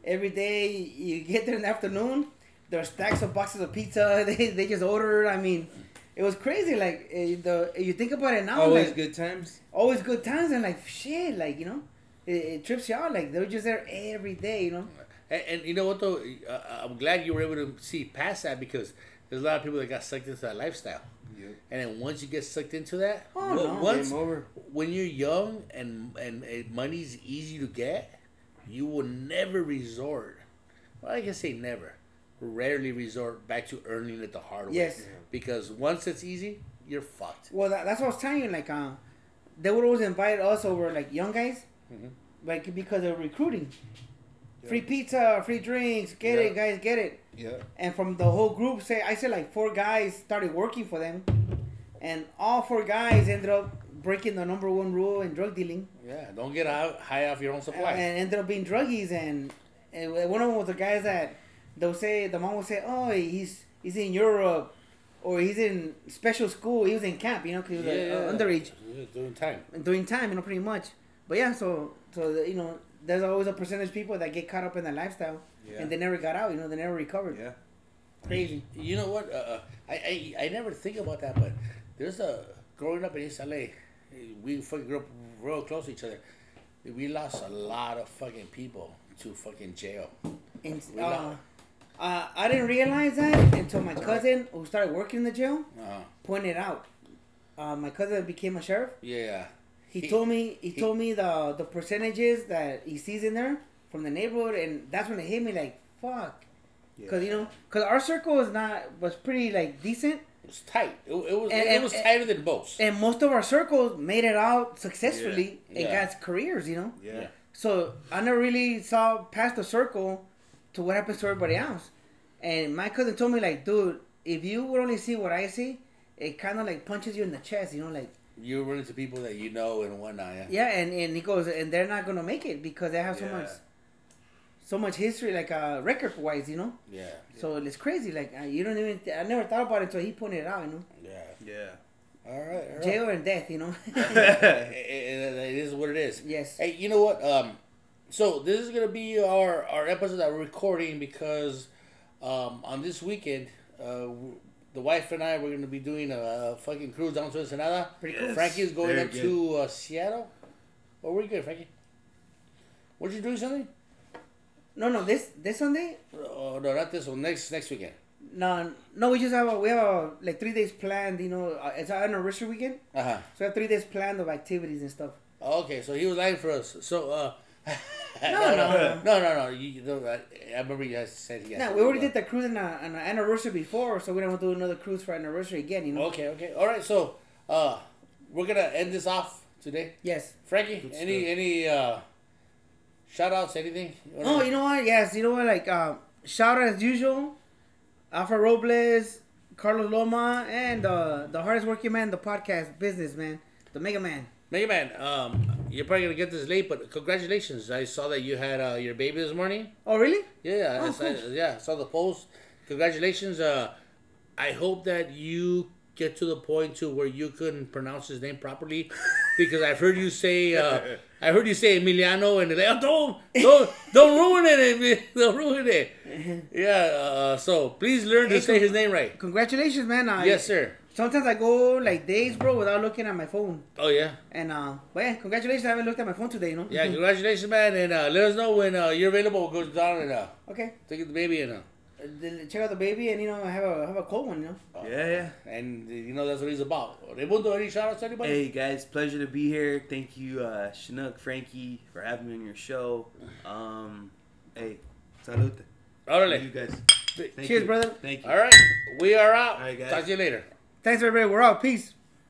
Every day you get there in the afternoon, there are stacks of boxes of pizza. They they just ordered. I mean, it was crazy. Like eh, the you think about it now, Always like, good times. always good times and like shit, like you know, it, it trips you out. Like they were just there every day, you know. And, and you know what though, uh, I'm glad you were able to see past that because there's a lot of people that got sucked into that lifestyle. Yep. And then once you get sucked into that, Oh, no. once Game over. when you're young and, and and money's easy to get, you will never resort. Well, I can say never. Rarely resort back to earning it the hard way. Yes. Because once it's easy, you're fucked. Well, that, that's what I was telling you. Like, uh, they would always invite us over, like young guys, Mhm. like because of recruiting. Free pizza, free drinks, get it, guys, get it. Yeah. And from the whole group, say I said like four guys started working for them, and all four guys ended up breaking the number one rule in drug dealing, Yeah. Don't get high, high off your own supply. and ended up being druggies. And, and one of them was the guys that they'll say the mom will say, "Oh, he's he's in Europe." Or he's in special school. He was in camp, you know, because he was yeah, uh, underage. Yeah, Doing time. during time, you know, pretty much. But yeah, so so the, you know, there's always a percentage of people that get caught up in that lifestyle, Yeah. and they never got out. You know, they never recovered. Yeah. Crazy. You know what? Uh, uh, I, I I never think about that, but there's a growing up in East LA, we fucking grew up real close to each other. We lost a lot of fucking people to fucking jail. And We uh, uh, I didn't realize that until my cousin, who started working in the jail, Uh, pointed out. Uh, my cousin became a sheriff. yeah, He, He- told me he, he- told me the the percentages that he sees in there from the neighborhood, and that's when it hit me like fuck. Cause you know, cause our circle was not was pretty like decent, it was tight. It, it was And- it and- was tighter than most. and most of our circles made it out successfully Yeah. and Yeah. got careers. You know, Yeah. so I never really saw past the circle to what happens to everybody else. And my cousin told me like, dude, if you would only see what I see, it kind of like punches you in the chest. You know, like You run into people that you know and whatnot. Yeah, yeah, and and he goes, and they're not gonna make it because they have so Yeah. much, so much history, like uh, record wise. You know. yeah, So it's crazy. Like uh, you don't even. I never thought about it until he pointed it out. You know, yeah. Yeah. All right, all right. jail and death. You know. it, it- it is what it is. yes. Hey, you know what? Um, so this is gonna be our our episode that we're recording because um, on this weekend, uh, w- the wife and I we're gonna be doing a, fucking cruise down to Ensenada. Pretty cool. Frankie is going Very up to uh, Seattle. Oh, where you going, Frankie? What you doing something? No, no. This this Sunday. Oh no, not this one. Next next weekend. No, no, we just have a we have a like three days planned. You know, uh, it's our anniversary weekend, Uh huh. so we have three days planned of activities and stuff. Okay, so he was lying for us. So, uh. No, no, no, no, no. You, you know, I, I remember you guys said he. No, we already did the cruise on, a, on an anniversary before, so we don't want to do another cruise for anniversary again. You know. Okay, okay, all right. So, uh, we're gonna end this off today. Yes. Frankie, Good any stuff. any uh, shout outs, anything? You Oh, you know what? Yes, you know what? Like, uh, shout out as usual, Alfred Robles, Carlos Loma, and uh, the hardest working man, the podcast business man, the Mega Man. Mega Man, um, you're probably gonna get this late, but congratulations! I saw that you had uh, your baby this morning. Oh, really? Yeah, yeah, Oh, I saw, cool. yeah. I saw the post. Congratulations! Uh, I hope that you get to the point to where you can pronounce his name properly, because I've heard you say, uh, I heard you say Emiliano, and they're like, oh, don't, don't, don't ruin it, don't ruin it. Yeah. Uh, so please learn to Hey, say his name right. Congratulations, man. I, Yes, sir. Sometimes I go like days, bro, without looking at my phone. Oh yeah. And uh, but yeah, congratulations. I haven't looked at my phone today, you know. Yeah, congratulations, man, and uh, let us know when uh, you're available. We'll go down and uh, okay. take the baby and uh, Check out the baby, and you know, have a have a cold one, you know. Yeah, yeah. and uh, you know that's what he's about. Raimundo, any shout outs to anybody? Hey guys, pleasure to be here. Thank you, uh, Chinook, Frankie, for having me on your show. Um, hey, salute. Órale. You guys. Thank Cheers, you. brother. Thank you. All right, we are out. All right, guys. Talk to you later. Thanks, everybody. We're out. Peace.